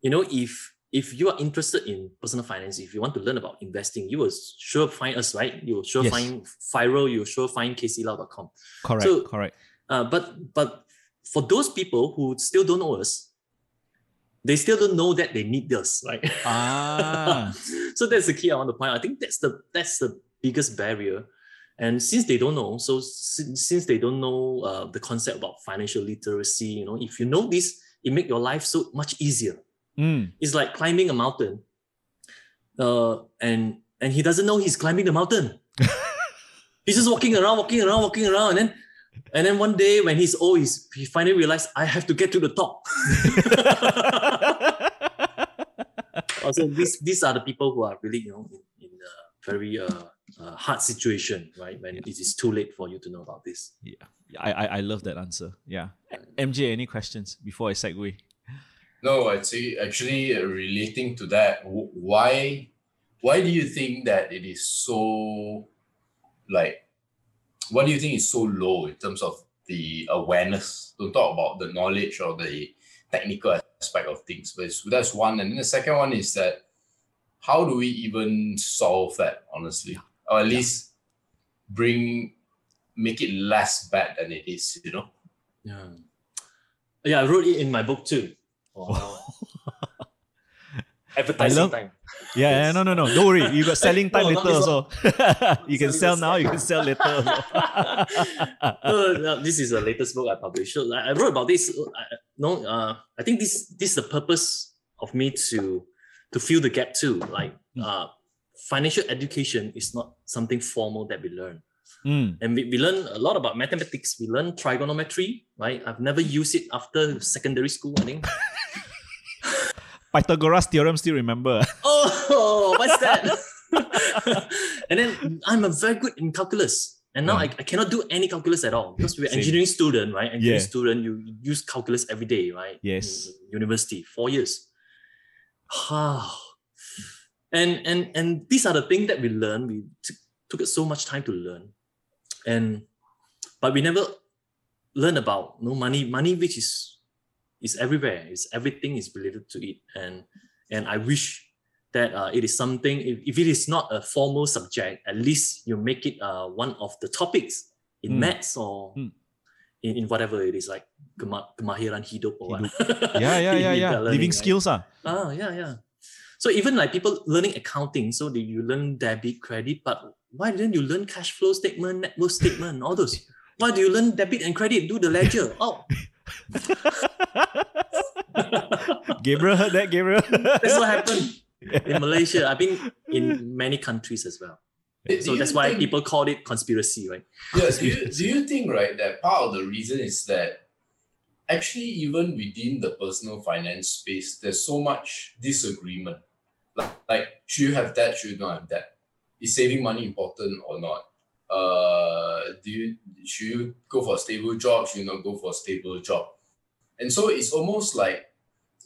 you know if if you are interested in personal finance, if you want to learn about investing, you will sure find us, right? You will sure Yes. find FIRL, you will sure find kclau.com. correct, So- correct. Uh, but but for those people who still don't know us, they still don't know that they need us, right? Ah, so that's the key I want to point out. I think that's the that's the biggest barrier. And since they don't know, so since, since they don't know uh, the concept about financial literacy, you know, if you know this, it make your life so much easier. mm, It's like climbing a mountain, uh, and and he doesn't know he's climbing the mountain. he's just walking around, walking around, walking around, and then and then one day when he's old, he's, he finally realized I have to get to the top. also these these are the people who are really you know in, in a very uh, uh, hard situation right when it is too late for you to know about this yeah, I, I I love that answer. Yeah, MJ, any questions before I segue? No, I'd say actually uh, relating to that, why why do you think that it is so like what do you think is so low in terms of the awareness? Don't talk about the knowledge or the technical aspect of things, but it's, that's one. And then the second one is that how do we even solve that, honestly? Or at least bring make it less bad than it is, you know? yeah yeah i wrote it in my book too wow. advertising love- time Yeah, yeah, no, no, no. Don't worry. You got selling time No, later also. you can sell now. You can sell later. No, no, this is the latest book I published. So I, I wrote about this. uh, I- no, uh, I think this this is the purpose of me to to fill the gap too. Like Mm. uh, financial education is not something formal that we learn, Mm. and we, we learn a lot about mathematics. We learn trigonometry, right? I've never used it after secondary school. I think. Pythagoras theorem still remember. oh, what's that? and then I'm a very good in calculus. And now I, I cannot do any calculus at all because we're Same. engineering student, right? Engineering Yeah. student, you you use calculus every day, right? Yes. In university, four years. Ah. and and and these are the things that we learn. We took took it so much time to learn. And but we never learn about no money, money which is is everywhere. It's everything is related to it. And and I wish that uh, it is something, if, if it is not a formal subject, at least you make it uh, one of the topics in Mm. maths or Mm. in, in whatever it is, like kema- kemahiran hidup or what. yeah, yeah, yeah, yeah. learning, Living right? skills, ah. Ah, yeah, yeah. So even like people learning accounting, so that you learn debit, credit, but why didn't you learn cash flow statement, net worth statement, all those? Why do you learn debit and credit? Do the ledger. Oh, Gabriel heard that, Gabriel. that's what happened in Malaysia. I've been in many countries as well. Do So that's why think- people called it conspiracy, right? Yeah, do you, do you think, right, that part of the reason is that actually, even within the personal finance space, there's so much disagreement. Like, like should you have that? Should you not have that? Is saving money important or not? Uh, do you should you go for a stable job? Should you not go for a stable job? And so it's almost like,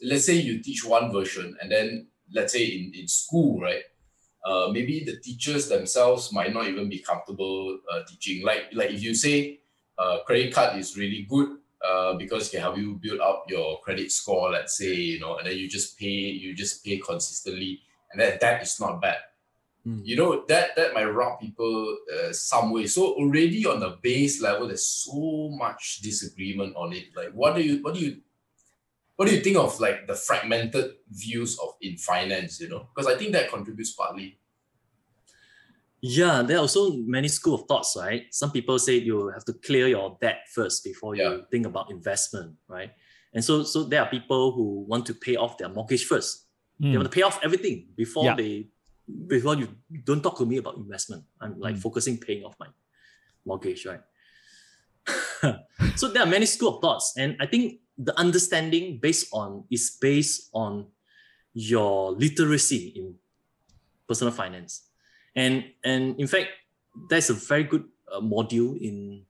let's say you teach one version, and then let's say in, in school, right? uh, maybe the teachers themselves might not even be comfortable uh, teaching. Like like if you say uh, credit card is really good uh, because it can help you build up your credit score, let's say, you know, and then you just pay you just pay consistently, and that that is not bad. Mm. You know that that might rub people uh, some way. So already on the base level, there's so much disagreement on it. Like, what do you what do you what do you think of like the fragmented views of in finance? You know, because I think that contributes partly. Yeah, there are also many school of thoughts, right? Some people say you have to clear your debt first before Yeah. you think about investment, right? And so, so there are people who want to pay off their mortgage first. They Mm. want to pay off everything before Yeah. they, before you don't talk to me about investment. I'm like Mm. focusing paying off my mortgage, right? so there are many school of thoughts, and I think the understanding based on is based on your literacy in personal finance, and and in fact, there's a very good uh, module in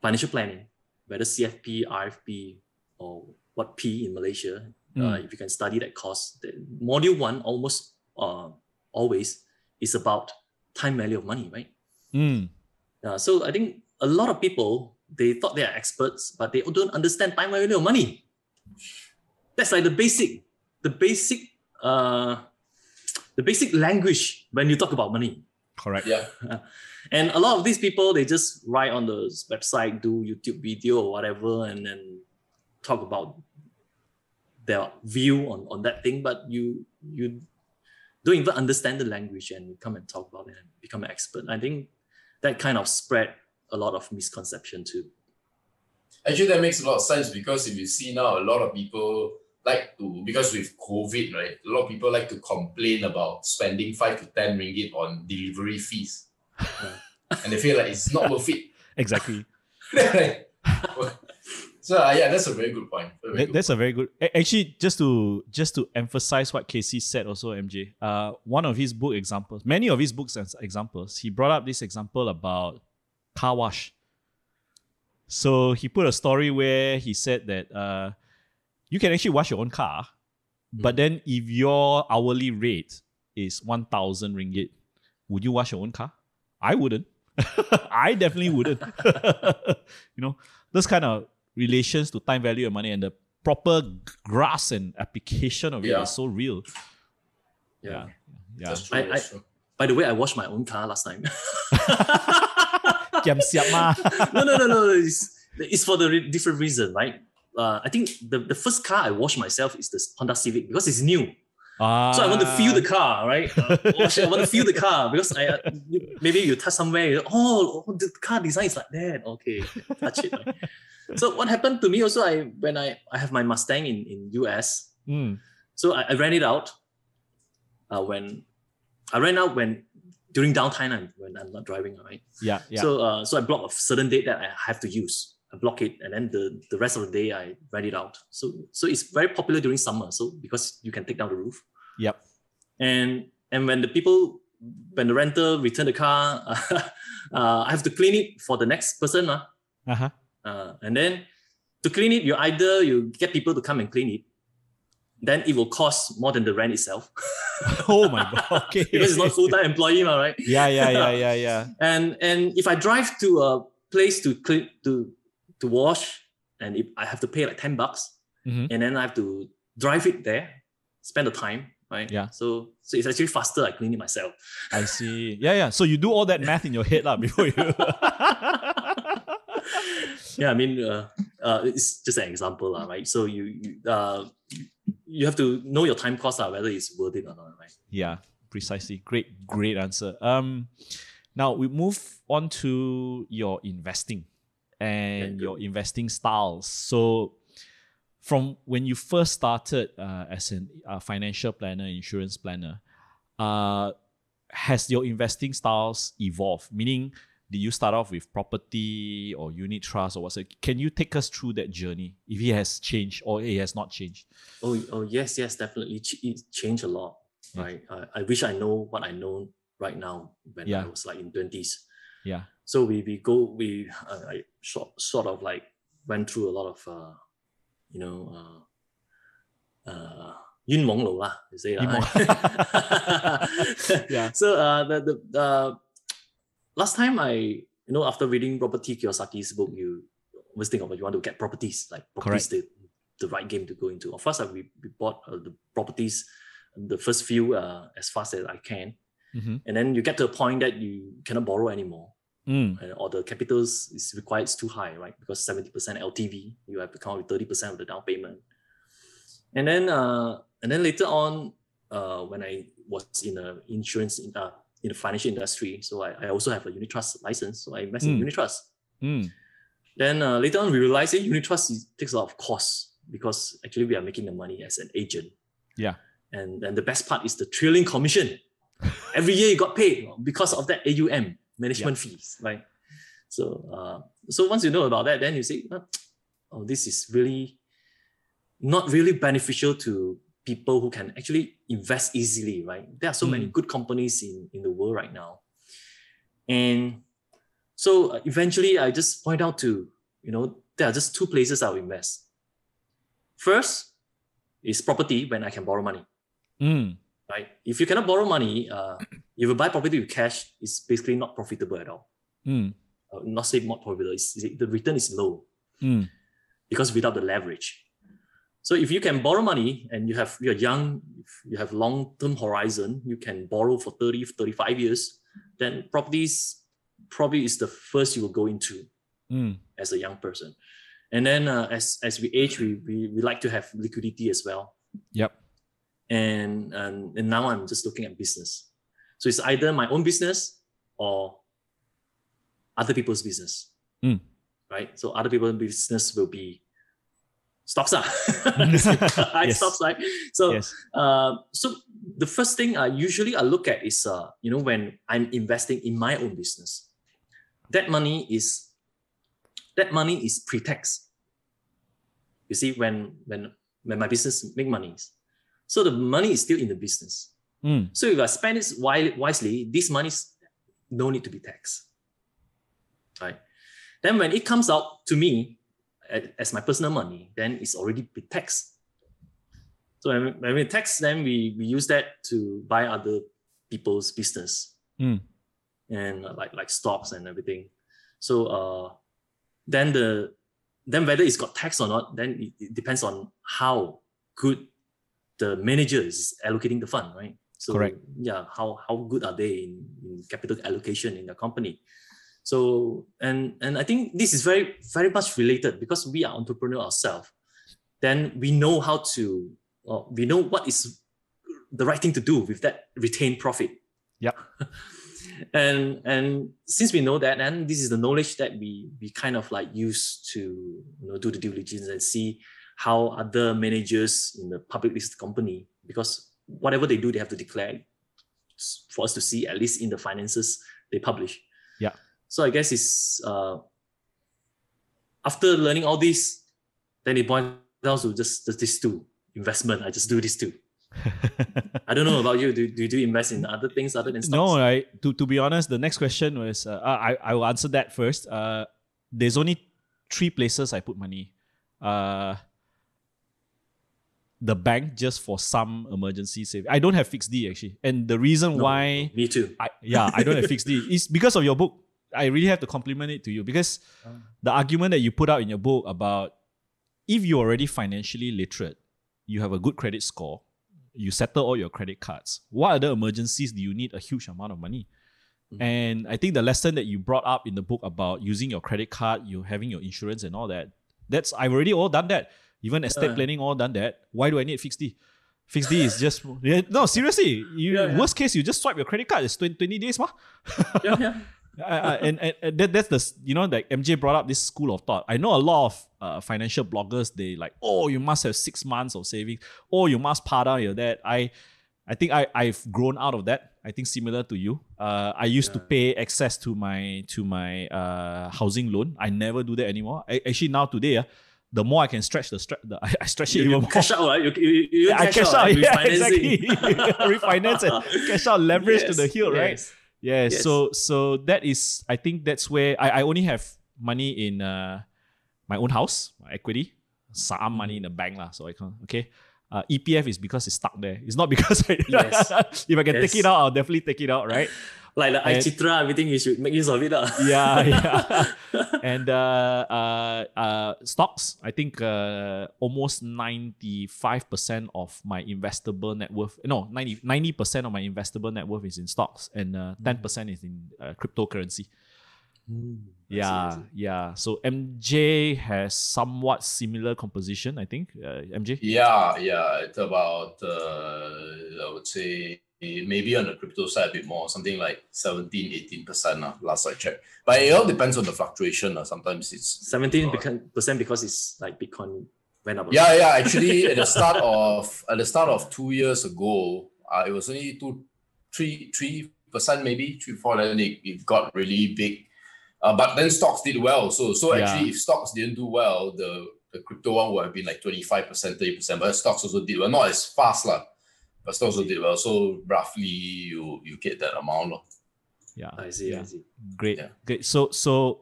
financial planning, whether CFP, RFP, or what P in Malaysia. Uh, Mm. if you can study that course, the module one almost uh, always is about time value of money, right? Mm. Uh, so I think a lot of people they thought they are experts, but they don't understand time value of money. That's like the basic, the basic, uh, the basic language when you talk about money. Correct. Yeah. And a lot of these people they just write on the website, do YouTube video or whatever, and then talk about their view on, on that thing. But you you don't even understand the language and you come and talk about it and become an expert. I think that kind of spread a lot of misconception too. Actually, that makes a lot of sense because if you see now, a lot of people like to because with COVID, right? A lot of people like to complain about spending five to ten ringgit on delivery fees, and they feel like it's not worth it. Exactly. So uh, yeah, that's a very good point. Very That- good that's a very good. Actually, just to just to emphasize what KC said, also MJ. Uh, one of his book examples, many of his books as examples, he brought up this example about car wash. So he put a story where he said that uh, you can actually wash your own car, but then if your hourly rate is one thousand ringgit, would you wash your own car? I wouldn't. I definitely wouldn't. you know, those kind of relations to time value and money and the proper grasp and application of it is Yeah. so real. Yeah. Yeah. That's true. I- that's I- By the way, I washed my own car last time. Kiam siap ma. no, no, no, no. It's, it's for the re- different reason, right? Uh, I think the, the first car I washed myself is the Honda Civic because it's new. Ah. So I want to feel the car, right? Uh, I want to feel the car because I uh, maybe you touch somewhere, oh, oh, the car design is like that. Okay, touch it. right? So what happened to me also? I when I I have my Mustang in in US, Mm. so I, I ran it out. Uh, when I ran out when during downtime I'm- when I'm not driving, right? Yeah. Yeah. So uh, so I block a certain date that I have to use. I block it, and then the, the rest of the day I rent it out. So so it's very popular during summer. So because you can take down the roof, yep. and and when the people when the renter return the car, uh, I have to clean it for the next person, uh, Uh-huh. uh, and then to clean it, you either you get people to come and clean it, then it will cost more than the rent itself Oh my god. Okay. because it's not full time employee, right? Yeah, yeah, yeah, yeah, yeah. and and if I drive to a place to clean to to wash, and if I have to pay like ten bucks, Mhm. and then I have to drive it there, spend the time, right? Yeah. So so it's actually faster. I clean it myself. I see. Yeah, yeah. So you do all that math in your head lah before you. Yeah, I mean, uh, uh, it's just an example, lah, right? So you you, uh, you have to know your time cost, lah, whether it's worth it or not, right? Yeah, precisely. Great, great answer. Um, Now we move on to your investing and your investing styles. So, from when you first started uh, as a uh, financial planner, insurance planner, uh, has your investing styles evolved? Meaning, did you start off with property or unit trust or what's it? Can you take us through that journey if it has changed or it has not changed? Oh, oh yes, yes, definitely. Ch- It changed a lot, Yeah. right? I, I wish I know what I know right now when Yeah. I was like in twenties. Yeah. So we we go we uh, I sort sort of like went through a lot of uh, you know uh, uh, 冤枉路啦, you say 冤枉. lah. Yeah. So uh, the the uh, last time I you know after reading Robert T Kiyosaki's book, you always think of it, you want to get properties like properties the, the right game to go into. Of course, uh, we, we bought uh, the properties, the first few uh, as fast as I can, Mhm. and then you get to a point that you cannot borrow anymore Mm. and, or the capitals is required is too high, right? Because 70% LTV, you have to come with 30% of the down payment. And then uh, and then later on, uh, when I was in a insurance in, uh, in the financial industry, so I, I also have a unit trust license, so I invest in Mm. unit trust. Mm. Then uh, later on, we realized that unit trust is, takes a lot of costs because actually we are making the money as an agent. Yeah. And then the best part is the trailing commission. Every year you got paid because of that AUM management fees, right? So, uh, so once you know about that, then you say, "Ah, oh, this is really not really beneficial to people who can actually invest easily, right? There are so many Mm. good companies in, in the world right now. And so uh, eventually I just point out to, you know, there are just two places I'll invest. First is property when I can borrow money, Mm. right? If you cannot borrow money, uh, if you buy property with cash, it's basically not profitable at all. Mm. Uh, not say not profitable, it's, the return is low Mm. because without the leverage. So if you can borrow money and you have you're young, if you have long-term horizon, you can borrow for 30, 35 years, then properties probably is the first you will go into Mm. as a young person. And then uh, as as we age, we, we we like to have liquidity as well. Yep. And, and and now I'm just looking at business. So it's either my own business or other people's business. Mm. Right. So other people's business will be stocks. ah. High Yes. stocks, right? So yes. uh, so the first thing I usually I look at is uh, you know when I'm investing in my own business, that money is that money is pre-tax. You see, when when when my business make money, so the money is still in the business. Mm. So if I spend it wi- wisely, this money no need to be taxed. Right. Then when it comes out to me as my personal money, then it's already be taxed. So when, when we tax, then we, we use that to buy other people's business Mm. and uh, like like stocks and everything. So uh, then the then whether it's got tax or not, then it, it depends on how good the manager is allocating the fund, right? So Correct. yeah, how how good are they in, in capital allocation in the company? So and and I think this is very very much related because we are entrepreneur ourselves. Then we know how to uh, we know what is the right thing to do with that retained profit. Yeah. and and since we know that, and this is the knowledge that we we kind of like use to you know do the due diligence and see how other managers in the public listed company because whatever they do they have to declare for us to see at least in the finances they publish. Yeah. So I guess it's uh after learning all this, then it boils down to just, just these two investment. I just do these two. I don't know about you. Do, do, do you invest in other things other than stocks? No, right. To to be honest, the next question was uh, I I will answer that first. Uh, there's only three places I put money. Uh, the bank just for some emergency save. I don't have fixed D actually, and the reason No, why Me too. I yeah I don't have fixed D is because of your book. I really have to compliment it to you because the argument that you put out in your book about if you're already financially literate, you have a good credit score, you settle all your credit cards. What other emergencies do you need a huge amount of money? Mm-hmm. And I think the lesson that you brought up in the book about using your credit card, you having your insurance and all that, that's I've already all done that. Even estate Yeah. planning, all done that. Why do I need fixed D? Fixed D is just no seriously. You Yeah, yeah. worst case you just swipe your credit card. It's 20, 20 days, ma. yeah, yeah. Uh, and and, that, that's the you know like MJ brought up this school of thought. I know a lot of uh, financial bloggers. They like, oh, you must have six months of savings. Oh, you must pay down your debt. I, I think I I've grown out of that. I think similar to you. Uh, I used to pay access to my to my uh housing loan. I never do that anymore. I, actually now today, uh, the more I can stretch the stretch, the, I, I stretch it You, even you more. cash out, right? You, you, you Yeah, I cash out, right? yeah, Refinancing. exactly. Refinance and cash out, leverage to the Yes, hill, right? Yes. Yeah, Yes. so so that is I think that's where I, I only have money in uh, my own house, my equity, some money in the bank lah. So I can okay. Uh, EPF is because it's stuck there. It's not because I, Yes. if I can take it out, I'll definitely take it out, right? Like the And- i-Citra, everything you should make use of it. lah. yeah, yeah. and uh, uh, uh, stocks, I think uh, almost 95% of my investable net worth, no, 90, percent of my investable net worth is in stocks and uh, 10% is in uh, cryptocurrency. I see, I Yeah, see. yeah. So MJ has somewhat similar composition, I think. Uh, MJ? Yeah, yeah, it's about uh, I would say maybe on the crypto side a bit more, something like 17, 18 percent uh, last I checked. But it all depends on the fluctuation. Uh, sometimes it's 17 uh, percent because it's like Bitcoin went up. Yeah, yeah. Actually, at the start of at the start of two years ago, uh, it was only two, three, three percent maybe three, four. Then it, it got really big. Uh, but then stocks did well. So so Yeah. actually, if stocks didn't do well, the the crypto one would have been like twenty five percent, thirty percent. But stocks also did well, not as fast lah. But stocks also did well. So roughly, you you get that amount. lor. Yeah. I see, yeah. I see. Great. Yeah. Great. So so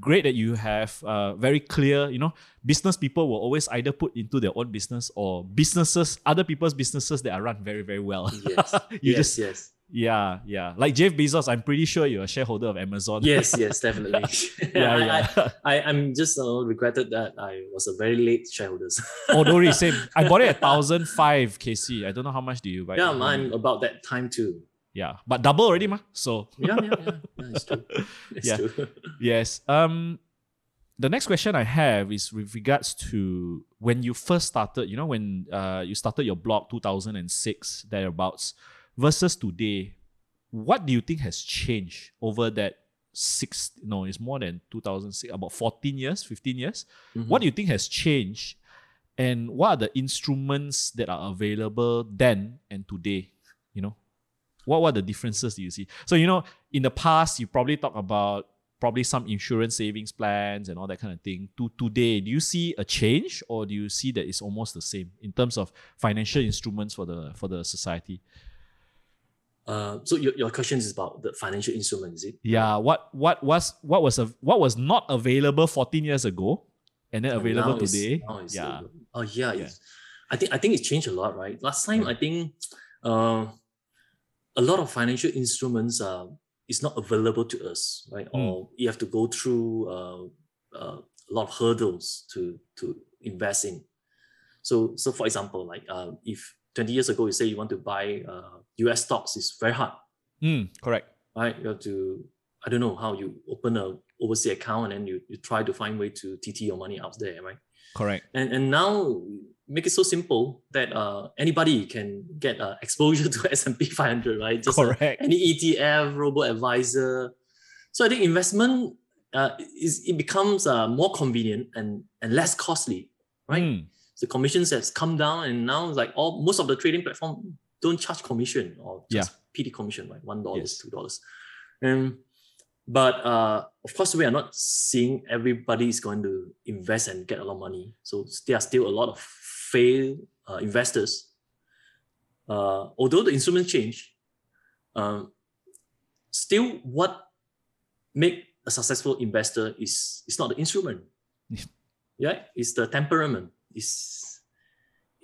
great that you have uh, very clear, you know, business people will always either put into their own business or businesses, other people's businesses that are run very, very well. Yes, you yes, just yes. Yeah, yeah. Like Jeff Bezos, I'm pretty sure you're a shareholder of Amazon. Yes, yes, definitely. yeah, I, yeah. I, I, I'm just uh, regretted that I was a very late shareholder. oh, don't same. I bought it at thousand five KC. I don't know how much do you buy. yeah, it? I'm about that time too. Yeah, but double already, ma. So Yeah, yeah, yeah. yeah it's true. It's Yeah. true. Yes. Um, the next question I have is with regards to when you first started. You know, when uh you started your blog, two thousand and six thereabouts, versus today. What do you think has changed over that six? No, it's more than two thousand six. About fourteen years, fifteen years. Mhm. What do you think has changed, and what are the instruments that are available then and today? You know, what what are the differences do you see? So you know, in the past, you probably talk about probably some insurance savings plans and all that kind of thing. To today, do you see a change, or do you see that it's almost the same in terms of financial instruments for the for the society? Uh, so your, your question is about the financial instrument, is it? Yeah, what what was what was a, what was not available 14 years ago, and then And available today? yeah, available. Oh yeah, Yeah. I think I think it's changed a lot, right? Last time Yeah. I think uh, a lot of financial instruments uh, is not available to us, right? Mm. Or you have to go through uh, uh, a lot of hurdles to to invest in. So so for example, like uh, if 20 years ago you say you want to buy uh, US stocks, is very hard Mm, correct. right? You have to, I don't know how you open a overseas account and then you, you try to find way to TT your money out there, right? Correct. And and now make it so simple that uh, anybody can get uh, exposure to S&P 500, right? Just uh, Correct. any ETF, robo advisor. So I think investment uh, is it becomes uh, more convenient and and less costly, right? Mm, The commissions has come down and now like all most of the trading platform don't charge commission or Yeah. just PD commission, right? One dollars, Yes. two dollars. Um, but uh, of course, we are not seeing everybody is going to invest and get a lot of money. So there are still a lot of failed uh, investors. Uh, although the instrument change, um, still what make a successful investor is is not the instrument. yeah, it's the temperament. It's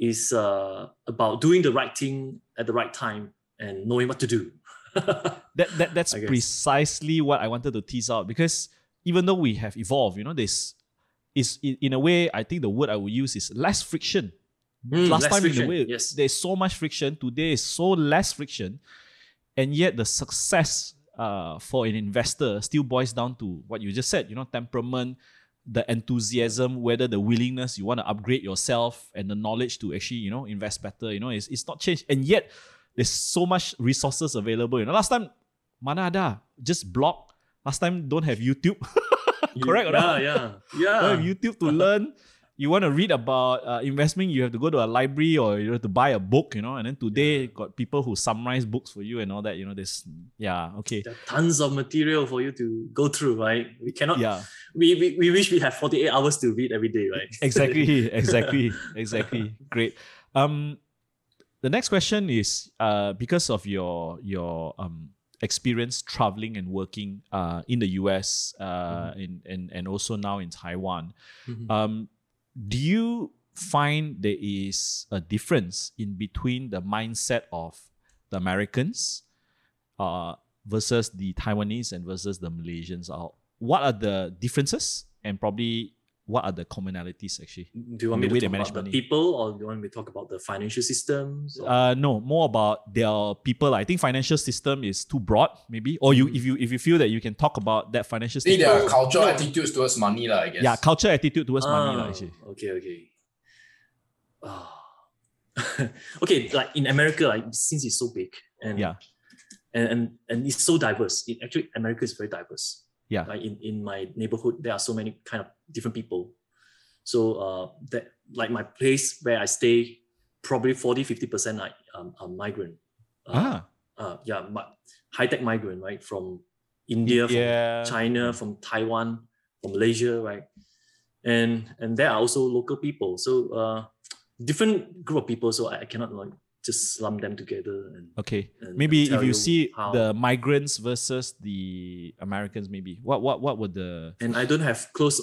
is uh, about doing the right thing at the right time and knowing what to do. that, that that's precisely what I wanted to tease out because even though we have evolved, you know, this is in, a way I think the word I would use is less friction. Mm, Last less time friction, in the way yes. there's so much friction. Today is so less friction, and yet the success uh, for an investor still boils down to what you just said. You know, temperament, the enthusiasm, whether the willingness you want to upgrade yourself and the knowledge to actually, you know, invest better, you know, it's, it's not changed. And yet there's so much resources available. You know, last time, mana ada, just blog. Last time don't have YouTube. Correct or yeah, not? yeah, yeah. Don't have YouTube to learn. You want to read about uh, investment, you have to go to a library or you have to buy a book, you know. And then today got people who summarize books for you and all that. You know, this yeah, okay. There are tons of material for you to go through, right? We cannot. Yeah. We, we, we wish we have 48 hours to read every day, right? exactly exactly exactly great um the next question is uh because of your your um experience traveling and working uh in the US uh in and and also now in Taiwan Mhm. um do you find there is a difference in between the mindset of the Americans uh versus the Taiwanese and versus the Malaysians? Are what are the differences? And probably what are the commonalities actually Do you want The me to talk manage about the money. people or do you want me to talk about the financial systems? or- Uh, no, more about their people. I think financial system is too broad, maybe. Or you, if you, if you feel that you can talk about that financial I think system. there are cultural attitudes towards money, lah, I guess. Yeah, cultural attitude towards money, lah, Ah, actually. Okay, okay. Ah. okay, like in America, like since it's so big and Yeah. and, and and it's so diverse. It actually America is very diverse. Yeah. Like in, in my neighborhood, there are so many kind of different people. So uh that like my place where I stay, probably 40, 50% like um are migrant. Uh, Ah, uh yeah, but high tech migrant, right? From India, from yeah. China, from Taiwan, from Malaysia, right? And and there are also local people. So uh, different group of people. So I, I cannot like just lump them together. And, Okay. and Maybe tell if you see how- the migrants versus the Americans, maybe what what what would the and I don't have close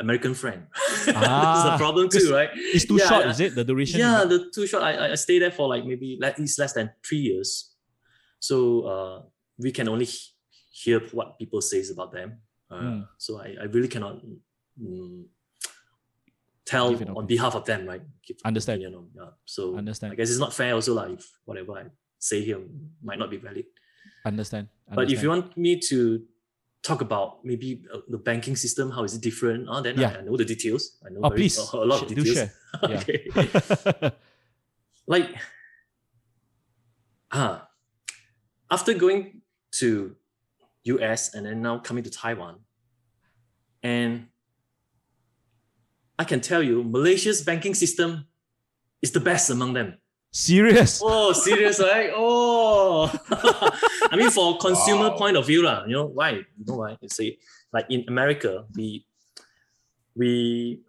American friend. That's Ah, the problem 'cause too, right? it's too Yeah, short, I- is it? The duration? Yeah, the too short. I, I- stay there for like maybe at least less than three years. So uh, we can only he- hear what people says about them. Uh, Mm. So I, I really cannot mm, tell on opinion. behalf of them, right? Give Understand. opinion on- yeah. So Understand. I guess it's not fair also like if whatever I say here might not be valid. Understand. But if you want me to talk about maybe uh, the banking system, how is it different? Uh, then Yeah. I, I know the details. I know oh, very- please, a, a lot of details. share. Okay. like ah after going to US and then now coming to Taiwan and I can tell you Malaysia's banking system is the best among them. Serious. Oh, serious, right? Oh, I mean, for consumer Wow. point of view, lah. You know why? You know why? You say like in America, we we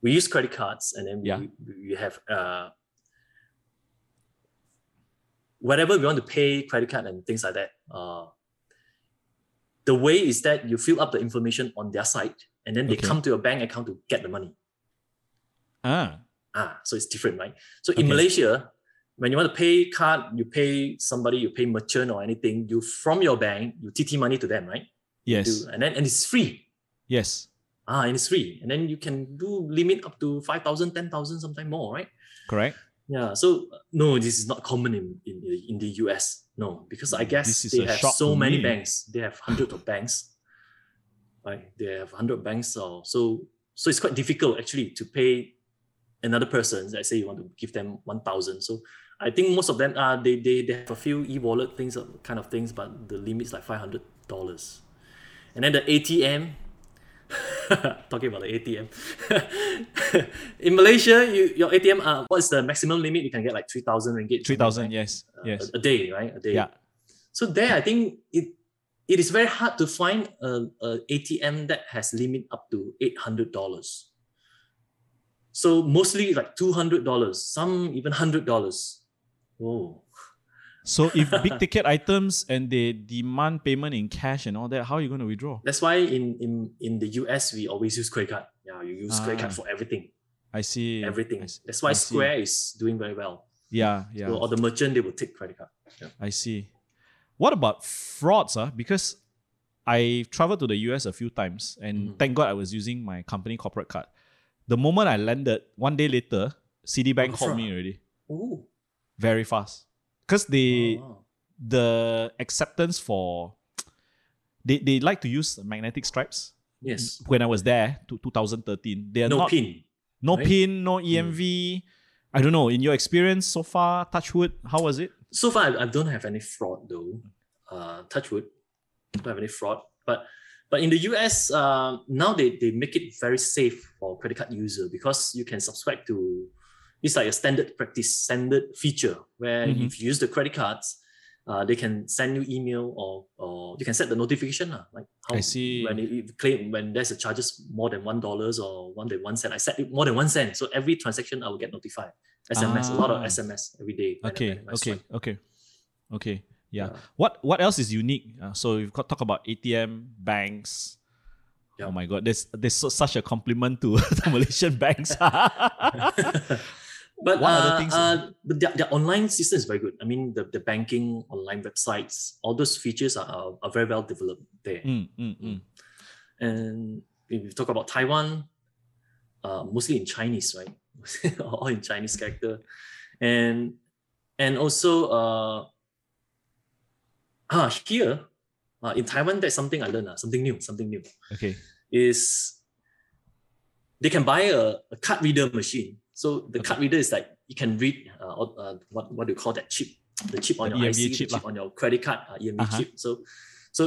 we use credit cards, and then we, we have uh whatever we want to pay credit card and things like that. Uh, the way is that you fill up the information on their site, and then they Okay. come to your bank account to get the money. Ah, Ah, so it's different, right? So in Malaysia, when you want to pay card, you pay somebody, you pay merchant or anything, you from your bank, you TT money to them, right? yes, and then and it's free. yes, Ah, and it's free. And then you can do limit up to 5,000, 10,000, sometimes more, right? correct. Yeah. So uh, no, this is not common in, in, in the US. No, because I guess they have so many me. banks. They have hundreds of banks. Right. They have hundred banks. So so so it's quite difficult actually to pay another person. Let's say you want to give them one thousand. So I think most of them are they, they they have a few e-wallet things uh, kind of things, but the limit's like five hundred dollars. And then the ATM, talking about the ATM. in Malaysia, you your ATM, uh, what's the maximum limit? You can get like 3,000 ringgit. Three thousand. something, Yes. Uh, yes. A, a day, right? A day. Yeah. So there, I think it it is very hard to find a, a ATM that has limit up to $800. So mostly like $200, some even $100. Whoa. So if big ticket items and they demand payment in cash and all that, how are you going to withdraw? That's why in, in, in the US, we always use credit card. Yeah, you use credit Ah. card for everything. I see. Everything. I see. That's why I see. Square is doing very well. Yeah, yeah. So, or the merchant, they will take credit card. I see. What about frauds? Uh? Because I traveled to the US a few times and Mhm. thank God I was using my company corporate card. The moment I landed, one day later, Citibank called me already Oh. very fast. Because they Oh. the acceptance for they, they like to use magnetic stripes Yes. when I was there, to 2013. They are No not pin. no right? pin, no EMV. I don't know. In your experience so far, Touchwood, how was it? So far, I, I don't have any fraud though. Uh, touch wood, don't have any fraud. But but in the US, uh, now they, they make it very safe for credit card user because you can subscribe to it's like a standard practice, standard feature where Mhm. if you use the credit cards, uh, they can send you email or or you can set the notification lah, like how I see. when it, claim when there's a charges more than one dollars or one day one cent. I set it more than one cent, so every transaction I will get notified. SMS, a lot of Ah. SMS every day. Okay, I okay, okay, okay. Yeah. Yeah. What what else is unique? Uh, so you've got talk about ATM banks. Yeah. Oh my god, there's there's so, such a compliment to the Malaysian banks. But, What uh, things- uh, but their, their online system is very good. I mean, the, the banking online websites, all those features are, are, are very well developed there. Mm, mm, mm. And if you talk about Taiwan, uh, mostly in Chinese, right? all in Chinese character. And and also uh, ah, here uh, in Taiwan, there's something I learned, uh, something new, something new. Okay. is they can buy a, a card reader machine. So the card reader is like you can read uh, uh, what what do you call that chip, the chip on The your EMV IC, chip the chip on your credit card, uh, EMV Uh-huh. chip. So so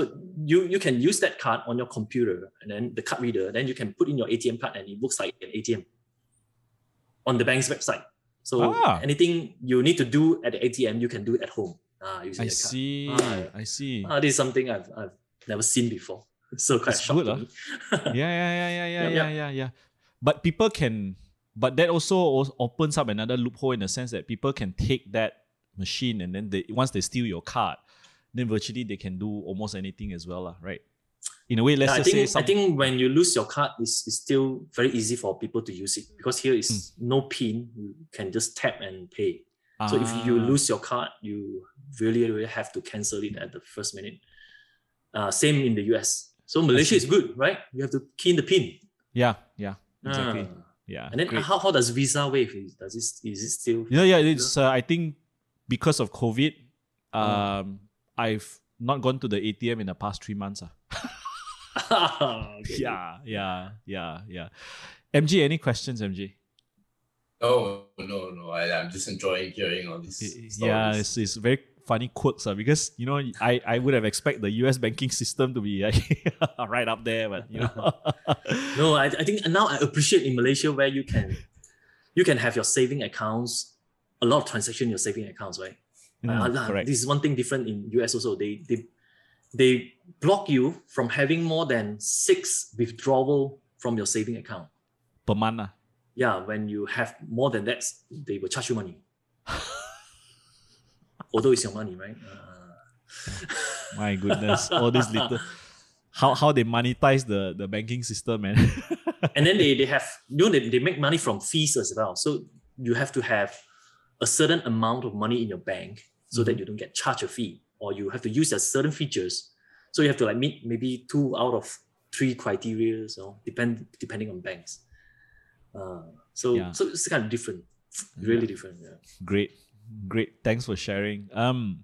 you you can use that card on your computer and then the card reader. Then you can put in your ATM card and it looks like an ATM on the bank's website. So Ah. anything you need to do at the ATM, you can do at home. Ah, using I see. Ah, I see. Ah, this is something I've, I've never seen before. So quite That's shocked good, ah. yeah, yeah, yeah, yeah, yeah, yeah, yeah, yeah. But people can, but that also opens up another loophole in the sense that people can take that machine and then they once they steal your card, then virtually they can do almost anything as well, right? In a way, let's I just think say some, I think when you lose your card, it's, it's still very easy for people to use it because here is Hmm. no pin. You can just tap and pay. So if you Ah, lose your card, you really really have to cancel it at the first minute. Uh, same in the US. So Malaysia is good, right? You have to key in the pin. yeah, yeah, exactly, Ah. yeah. And then great. how, how does Visa wave? Does it is it still? Yeah, yeah. It's uh, I think because of COVID, Oh. um, I've not gone to the ATM in the past three months. ah. Okay. Yeah, yeah, yeah, yeah. MG, any questions, MG? No, no, no. I, I'm just enjoying hearing all these I- stories. Yeah, it's, it's very funny quotes uh, because you know I, I would have expected the US banking system to be like, right up there, but you know. No, I, I think now I appreciate in Malaysia where you can you can have your saving accounts, a lot of transaction in your saving accounts, right? Mm, Uh, correct. This is one thing different in US also. They they they block you from having more than six withdrawal from your saving account. Per month. ah. Yeah, when you have more than that, they will charge you money. Although it's your money, right? Uh, My goodness, all these little. How, how they monetize the, the banking system, man. and then they, they have you know they, they make money from fees as well so you have to have a certain amount of money in your bank so that you don't get charged a fee or you have to use a certain features so you have to like meet maybe two out of three criteria so depend depending on banks uh, so Yeah. so it's kind of different really different yeah Great, great. Thanks for sharing. Um,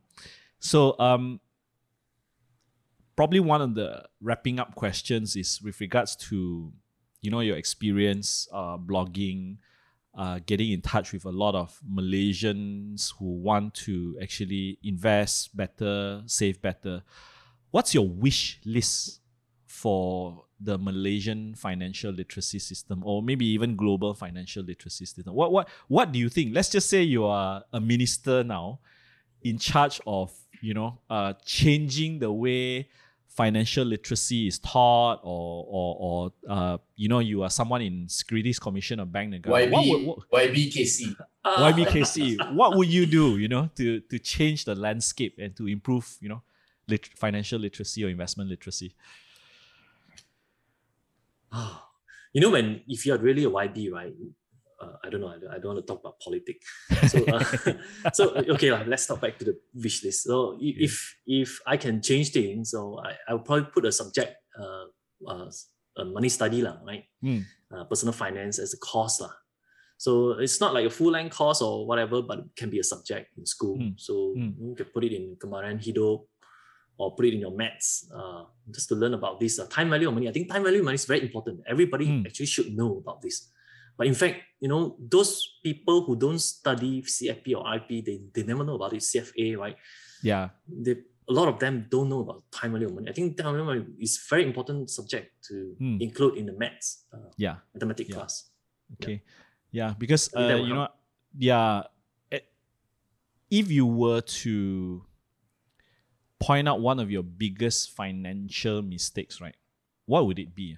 so um, probably one of the wrapping up questions is with regards to, you know, your experience uh, blogging, uh, getting in touch with a lot of Malaysians who want to actually invest better, save better. What's your wish list for the Malaysian financial literacy system, or maybe even global financial literacy system? What what what do you think? Let's just say you are a minister now, in charge of you know uh, changing the way financial literacy is taught, or or or uh, you know you are someone in Securities Commission or Bank Negara. YB, What would, what, YBKC. YBKC, what would you do, you know, to to change the landscape and to improve, you know, lit- financial literacy or investment literacy? Ah, you know when if you're really a YB, right? Uh, I don't know. I don't, I don't want to talk about politics. So, uh, so okay, lah, let's talk back to the wish list. So if if I can change things, so I I will probably put a subject, uh, uh, a money study lah, right? Uh, personal finance as a course lah. So it's not like a full length course or whatever, but it can be a subject in school. Hmm. So Hmm. you can put it in Kemahiran Hidup or put it in your maths, uh, just to learn about this uh, time value of money. I think time value of money is very important. Everybody Mm. actually should know about this. But in fact, you know, those people who don't study CFP or IP, they, they never know about it. CFA, right? Yeah. They, a lot of them don't know about time value of money. I think time value of money is very important subject to Hmm. include in the maths, uh, Yeah. mathematics Yeah. class. Okay. Yeah, because think that uh, you know, yeah, eh, if you were to point out one of your biggest financial mistakes, right? What would it be?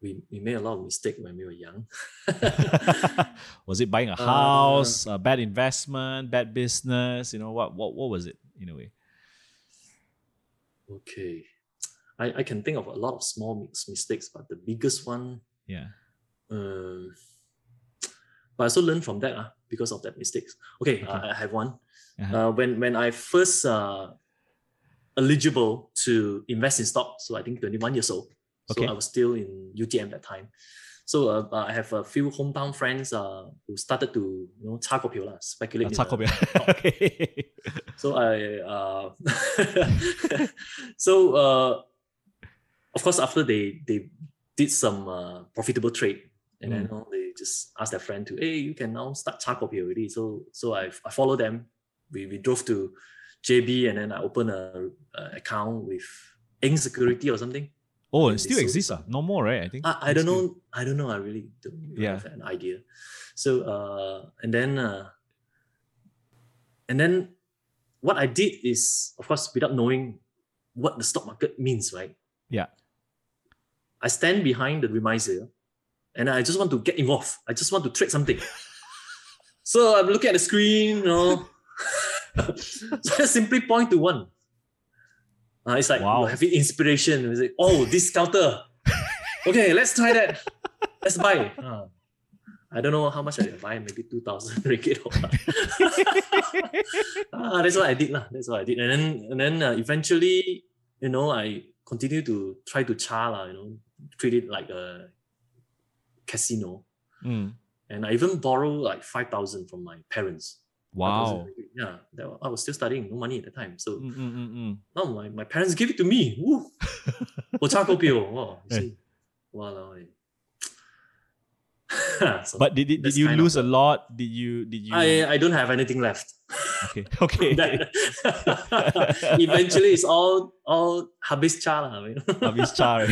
We, we made a lot of mistakes when we were young. was it buying a Uh, house, a bad investment, bad business? You know what? What what was it in a way? Okay. I, I can think of a lot of small mis- mistakes, but the biggest one, Yeah. um, but I also learned from that uh, because of that mistakes. Okay, Okay. I, I have one. Uh-huh. Uh, when when I first uh, eligible to invest in stock, so I think 21 years old. So Okay. I was still in UTM that time. So uh, I have a few hometown friends uh, who started to you know 炒股票 lah, speculate. Uh, in Taco the Bell. stock. okay. So I uh so uh of course after they they did some uh, profitable trade and then Mm. you know, they just asked their friend to hey you can now start charcoal here already. So so I I followed them. we we drove to JB and then I opened a, a account with Ing Security or something. Oh, it still exists. ah? No more, right? I think. I, I don't know. I don't know. I really don't Yeah. have an idea. So uh, and then uh, and then what I did is, of course, without knowing what the stock market means, right? Yeah. I stand behind the remisier, and I just want to get involved. I just want to trade something. so I'm looking at the screen, you know. so I simply point to one. Uh, it's like Wow. having inspiration. It's like, oh, this counter. okay, let's try that. Let's buy. Uh, I don't know how much I buy, maybe 2,000 ringgit. ah, that's what I did. lah. That's what I did. And then, and then uh, eventually, you know, I continue to try to char, lah, you know, treat it like a casino. Mm. And I even borrow like 5,000 from my parents. 5,000 Wow. Yeah, I was still studying, no money at the time. So Mm, mm, mm, mm. now my, my parents gave it to me. Woo! Ochakopio. Wow, you Eh. see. Wow. so But did, did, did you kind of lose a lot? Did you did you I, I don't have anything left. Okay. Okay. That- eventually it's all all habis cha lah. Habis char.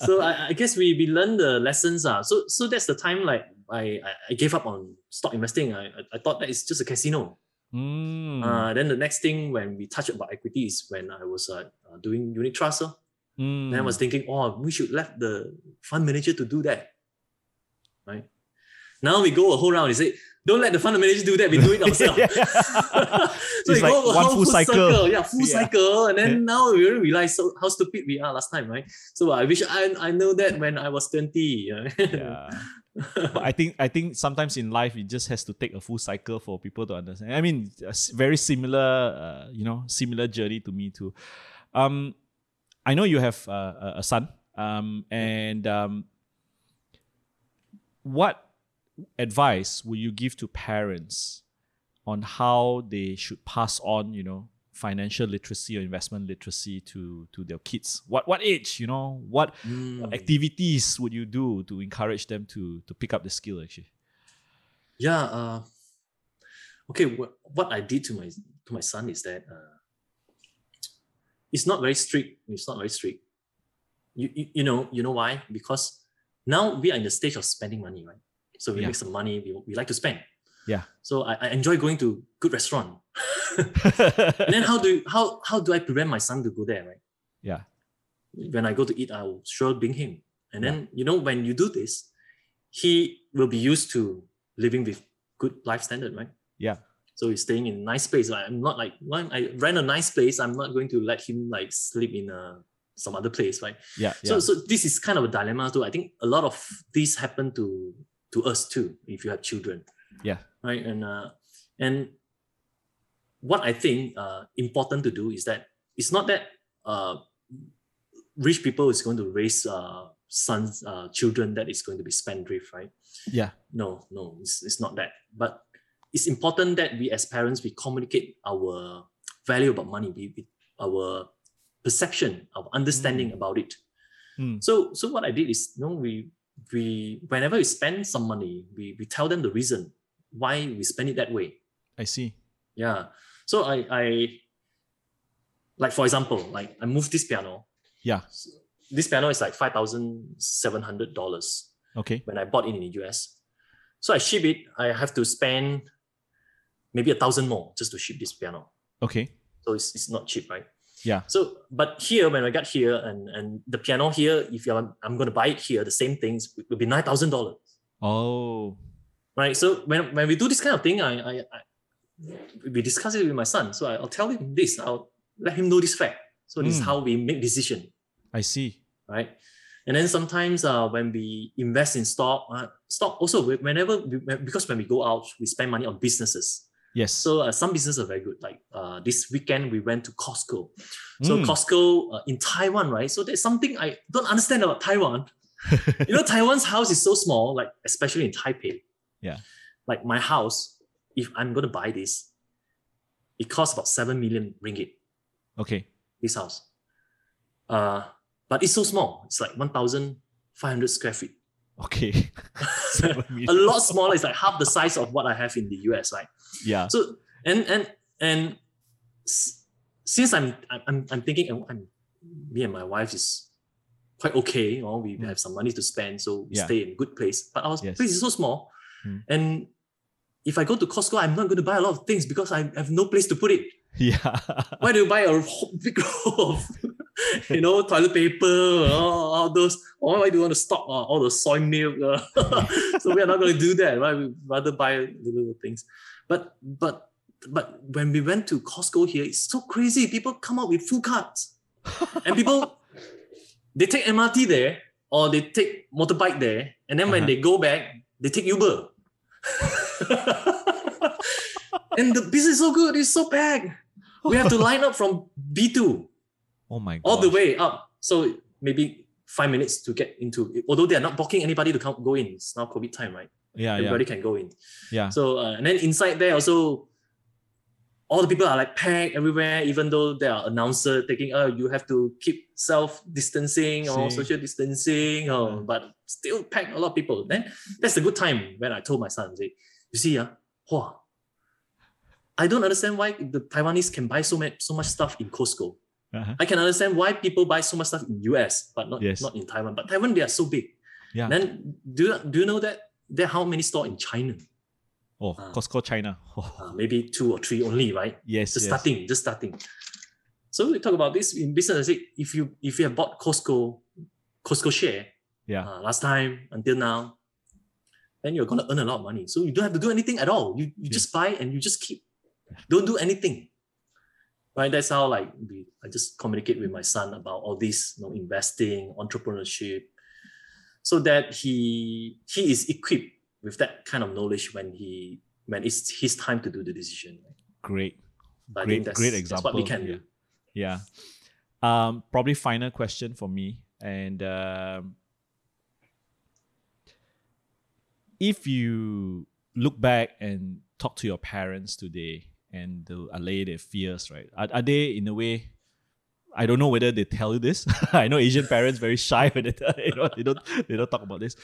so I, I guess we, we learn the lessons. Uh. So so that's the time like I, I, gave up on stock investing. I, I, thought that it's just a casino. Mm. Uh, then the next thing when we touched about equity is when I was uh, uh, doing unit trust. Uh. Mm. Then I was thinking, oh, we should let the fund manager to do that. Right? Now we go a whole round. He said, don't let the fund manager do that. We do it ourselves. so It's we like go one whole full cycle. Yeah, full Yeah. cycle. And then now we really realize so, how stupid we are last time, right? So I wish I, I know that when I was 20. yeah. But I think I think sometimes in life it just has to take a full cycle for people to understand. I mean, very similar, uh, you know, similar journey to me too. Um, I know you have uh, a- a son. Um, and um, what advice would you give to parents on how they should pass on, you know, financial literacy or investment literacy to to their kids? What what age, you know, what Mm. activities would you do to encourage them to to pick up the skill actually Yeah. Uh, okay. What, what I did to my to my son is that uh, it's not very strict. It's not very strict. You, you you know you know why? Because now we are in the stage of spending money, right? So we Yeah. make some money. We, we like to spend. Yeah. So I, I enjoy going to good restaurant. and then how do how how do I prevent my son to go there, right? yeah when I go to eat, I'll sure bring him. And then, you know, when you do this, he will be used to living with good life standard, right? yeah So he's staying in a nice place. Like, I'm not like when I rent a nice place, I'm not going to let him like sleep in a, some other place, right? yeah So yeah so this is kind of a dilemma too. I think a lot of this happen to to us too, if you have children. Yeah. Right. And uh and what I think uh important to do is that it's not that uh rich people is going to raise uh sons uh children that is going to be spendthrift, right? yeah No, no, it's, it's not that. But it's important that we as parents we communicate our value about money, we, our perception, our understanding Mm. about it. Mm. So so what I did is you know we we whenever we spend some money, we we tell them the reason why we spend it that way. I see. Yeah. So I I like for example, like I moved this piano. Yeah. This piano is like five thousand seven hundred dollars Okay. when I bought it in the US. So I ship it, I have to spend maybe a thousand more just to ship this piano. Okay. So it's, it's not cheap, right? Yeah. So, but here, when I got here and, and the piano here, if you're, I'm going to buy it here, the same things will be $9,000, Oh. Right? So when, when we do this kind of thing, I, I, I we discuss it with my son. So I, will tell him this, I'll let him know this fact. So this is Mm. how we make decision, I see. right? And then sometimes uh, when we invest in stock, uh, stock also whenever we, because when we go out, we spend money on businesses. Yes. So uh, some businesses are very good. Like uh, this weekend, we went to Costco. So Mm. Costco uh, in Taiwan, right? So there's something I don't understand about Taiwan. you know, Taiwan's house is so small, like especially in Taipei. Yeah. Like my house, if I'm gonna buy this, it costs about seven million ringgit. okay. This house, uh, but it's so small. It's like one thousand five hundred square feet. Okay. A lot smaller. It's like half the size of what I have in the US, right? yeah. So and and and s- since I'm I'm I'm thinking I'm, I'm me and my wife is quite okay. You know, we Mm. have some money to spend, so we Yeah. stay in a good place. But our Yes. place is so small, Mm. and if I go to Costco, I'm not going to buy a lot of things because I have no place to put it. Yeah. Why do you buy a whole big roll of, you know, toilet paper, all, all those? Or why do you want to stock uh, all the soy milk? uh? so we are not going to do that, right? We rather buy little things. But but but when we went to Costco here, it's so crazy. People come out with full carts, and people they take MRT there or they take motorbike there, and then when Uh-huh. they go back, they take Uber. and the business is so good, it's so packed. We have to line up from B2 oh my god. all the way up. So maybe five minutes to get into it. Although they are not blocking anybody to come go in. It's now COVID time, right? Yeah. Yeah. Everybody can go in. Yeah. So uh, and then inside there also, all the people are like packed everywhere. Even though there are announcer taking, oh, you have to keep self distancing or social distancing, or Yeah. but still packed a lot of people. Then that's the good time when I told my son, say, you see, uh, wow, I don't understand why the Taiwanese can buy so much so much stuff in Costco. Uh-huh. I can understand why people buy so much stuff in US, but not Yes. not in Taiwan. But Taiwan, they are so big. Yeah. Then do you, do you know that there are how many stores in China? Oh, Ah. Costco China. Oh, Uh, maybe two or three only, right? yes. Just yes. starting, just starting. So we talk about this in business. I say if you if you have bought Costco, Costco share Yeah. uh, last time until now, then you're gonna earn a lot of money. So you don't have to do anything at all. You you just buy and you just keep. Don't do anything. Right. That's how like we, I just communicate with my son about all this, you know, investing, entrepreneurship, so that he he is equipped with that kind of knowledge when he when it's his time to do the decision. Great. But I great, great example. what we can yeah. do. Yeah. Um, probably final question for me. And um, if you look back and talk to your parents today and to allay their fears, right? Are, are they in a way? I don't know whether they tell you this. I know Asian parents very shy when they, tell- you know, they don't they don't talk about this.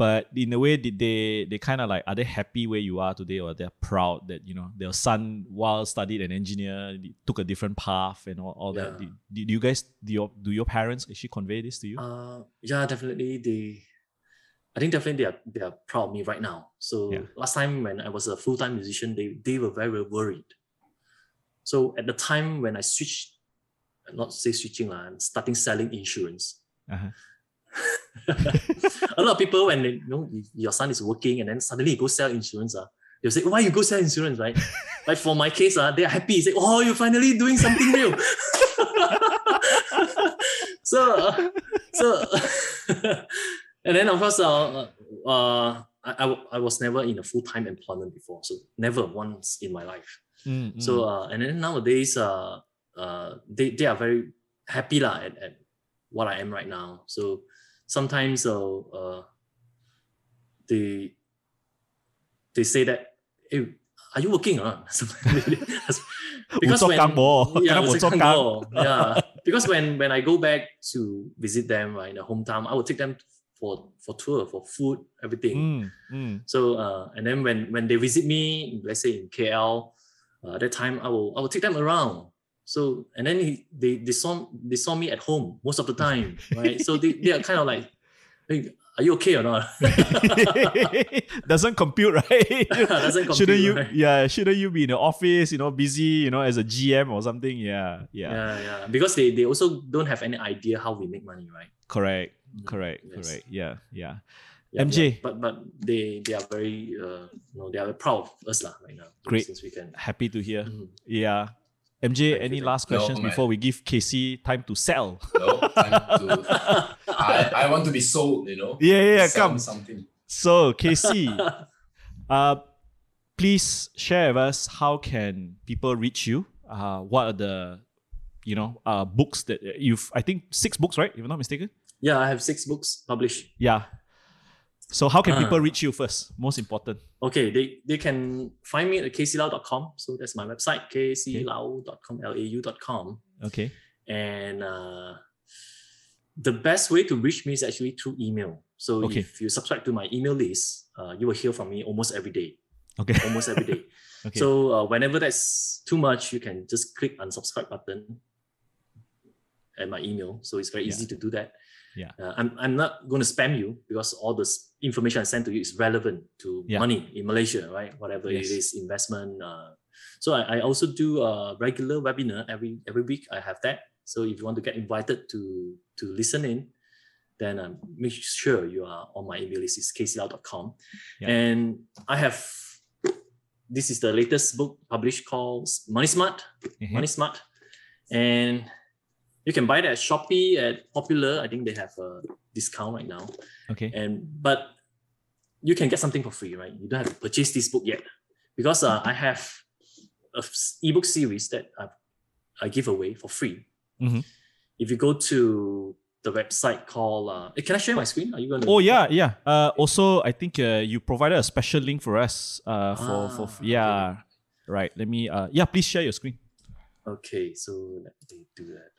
But in a way, did they they kind of like are they happy where you are today, or they're proud that you know their son, while studied an engineer, took a different path and all, all that. Do, do you guys do your do your parents actually convey this to you? Uh, yeah, definitely. They, I think definitely they are they are proud of me right now. So Yeah. last time when I was a full time musician, they they were very, worried. So at the time when I switched, not say switching I'm starting selling insurance. Uh-huh. a lot of people when they, you know your son is working and then suddenly you go sell insurance, uh, they'll say, Why you go sell insurance, right? like for my case, uh, they are happy. Say, Oh, you're finally doing something real. so uh, so and then of course uh, uh I, I, w- I was never in a full-time employment before so never once in my life Mm, so mm. uh and then nowadays uh uh they, they are very happy lah at, at what I am right now so sometimes uh, uh, they they say that hey, are you working on because when, yeah, yeah. Because when when I go back to visit them right, in the hometown I would take them for for tour for food everything. Mm, mm. so uh, and then when when they visit me let's say in KL uh, that time I will I will take them around. So and then he, they they saw they saw me at home most of the time, right? so they, they are kind of like, hey, are you okay or not? Doesn't compute, right? Doesn't compute, shouldn't you? right? Yeah, shouldn't you be in the office? You know, busy. You know, as a GM or something. Yeah, yeah. yeah, yeah. Because they, they also don't have any idea how we make money, right? Correct, Mm, correct, yes. correct. Yeah, yeah. Yeah, MJ. yeah. But but they they are very uh you know they are proud of us lah right now. Great. Since we can. Happy to hear. Mhm. Yeah. MJ, Thank any thank last you. No, questions before we give KC time to sell? No, time to, I, I want to be sold, you know. Yeah, yeah, yeah, come. something. So, KC, uh, please share with us how can people reach you? Uh, what are the, you know, uh, books that you've? I think six books, right? If I'm not mistaken. Yeah, I have six books published. Yeah. So how can Ah. people reach you first? Most important. Okay, they, they can find me at kclau.com. So that's my website, kclau.com, L-A-U.com. Okay. And uh, the best way to reach me is actually through email. So Okay. if you subscribe to my email list, uh, you will hear from me almost every day. Okay. Almost every day. Okay. So uh, whenever that's too much, you can just click unsubscribe button at my email. So it's very Yeah. easy to do that. Yeah. Uh, I'm, I'm not going to spam you because all this information I send to you is relevant to Yeah. money in Malaysia, right? Whatever Yes. it is, investment. Uh, so I, I also do a regular webinar every every week. I have that. So if you want to get invited to to listen in, then um, make sure you are on my email list. It's kclau.com. Yeah. And I have this is the latest book published called Money Smart. Mhm. Money Smart. And you can buy it at Shopee at Popular. I think they have a discount right now. Okay. And but you can get something for free, right? You don't have to purchase this book yet. Because uh, I have a ebook series that I, I give away for free. Mhm. If you go to the website called uh, eh, can I share my screen? Are you gonna Oh yeah, yeah. Uh, also, I think uh, you provided a special link for us. Uh, for for Ah, yeah, right. Let me. Uh, yeah, please share your screen. Okay, so let me do that.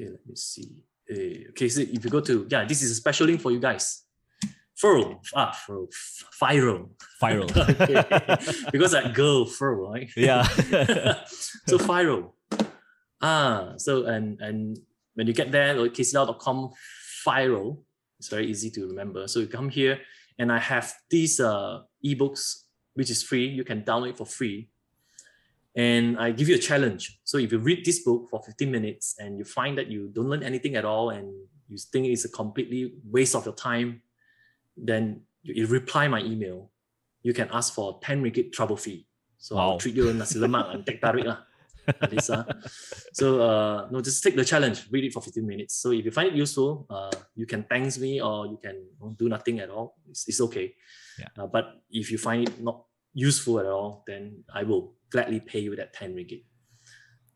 Uh, okay, let me see. Eh, okay, so if you go to yeah, this is a special link for you guys. Furrow, ah, furrow, f- Firo. Viral. Because that girl furrow, right? Yeah. so Firo. Ah, so and and when you get there, like kclau.com Firo, it's very easy to remember. So you come here, and I have these uh ebooks which is free. You can download it for free. And I give you a challenge. So if you read this book for 15 minutes and you find that you don't learn anything at all and you think it's a completely waste of your time, then you, reply my email. You can ask for 10 ringgit trouble fee. So Wow. I'll treat you nasi lemak and teh tarik lah. Ah. So uh, no, just take the challenge. Read it for 15 minutes. So if you find it useful, uh, you can thanks me or you can do nothing at all. It's, it's okay. Yeah. Uh, but if you find it not useful at all, then I will gladly pay you that 10 ringgit.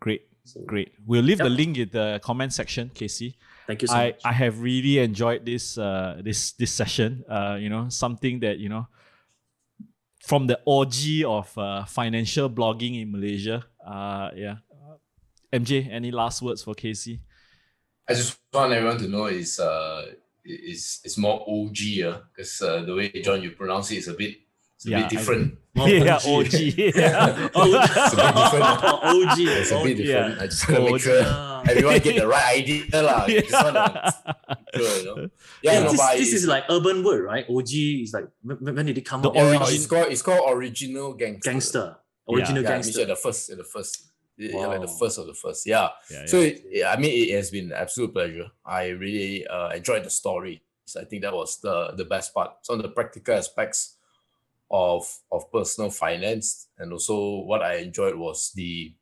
Great, So great. We'll leave the link in the comment section, KC. thank you so I, much. I have really enjoyed this uh this this session. Uh, you know, something that you know from the orgy of uh, financial blogging in Malaysia. Uh, yeah. MJ, any last words for KC? I just want everyone to know is uh is it's more OG uh because uh, the way John you pronounce it is a bit it's a Yeah, bit different. Yeah, OG. Yeah. It's a bit different. OG. It's a bit different. I just want to make sure everyone get the right idea. You just want to sure, you know. Yeah, Yeah, no, this, this is like urban word, right? OG is like when, when did it come The out? yeah, origin- it's called it's called original gangster. gangster, original Yeah, gangster. Gangster. the first, the first, yeah, like the first of the first. Yeah. Yeah, So it, yeah, I mean, it has been an absolute pleasure. I really uh, enjoyed the story. So I think that was the the best part. Some of the practical aspects of of personal finance, and also what I enjoyed was the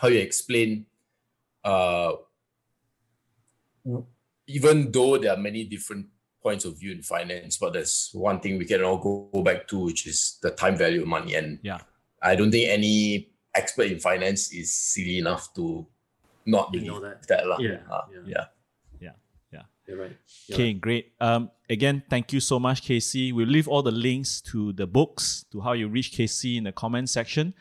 how you explain. Uh, even though there are many different points of view in finance, but there's one thing we can all go, go back to, which is the time value of money. And Yeah. I don't think any expert in finance is silly enough to not Ignore believe that. that. lah. Yeah, Ah, yeah. yeah. You're right. You're Okay, right. great. Um, again, thank you so much, KC. We'll leave all the links to the books, to how you reach KC in the comment section.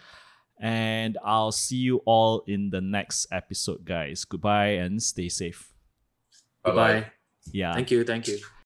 And I'll see you all in the next episode, guys. Goodbye and stay safe. Bye-bye. Bye. Yeah. Thank you. Thank you.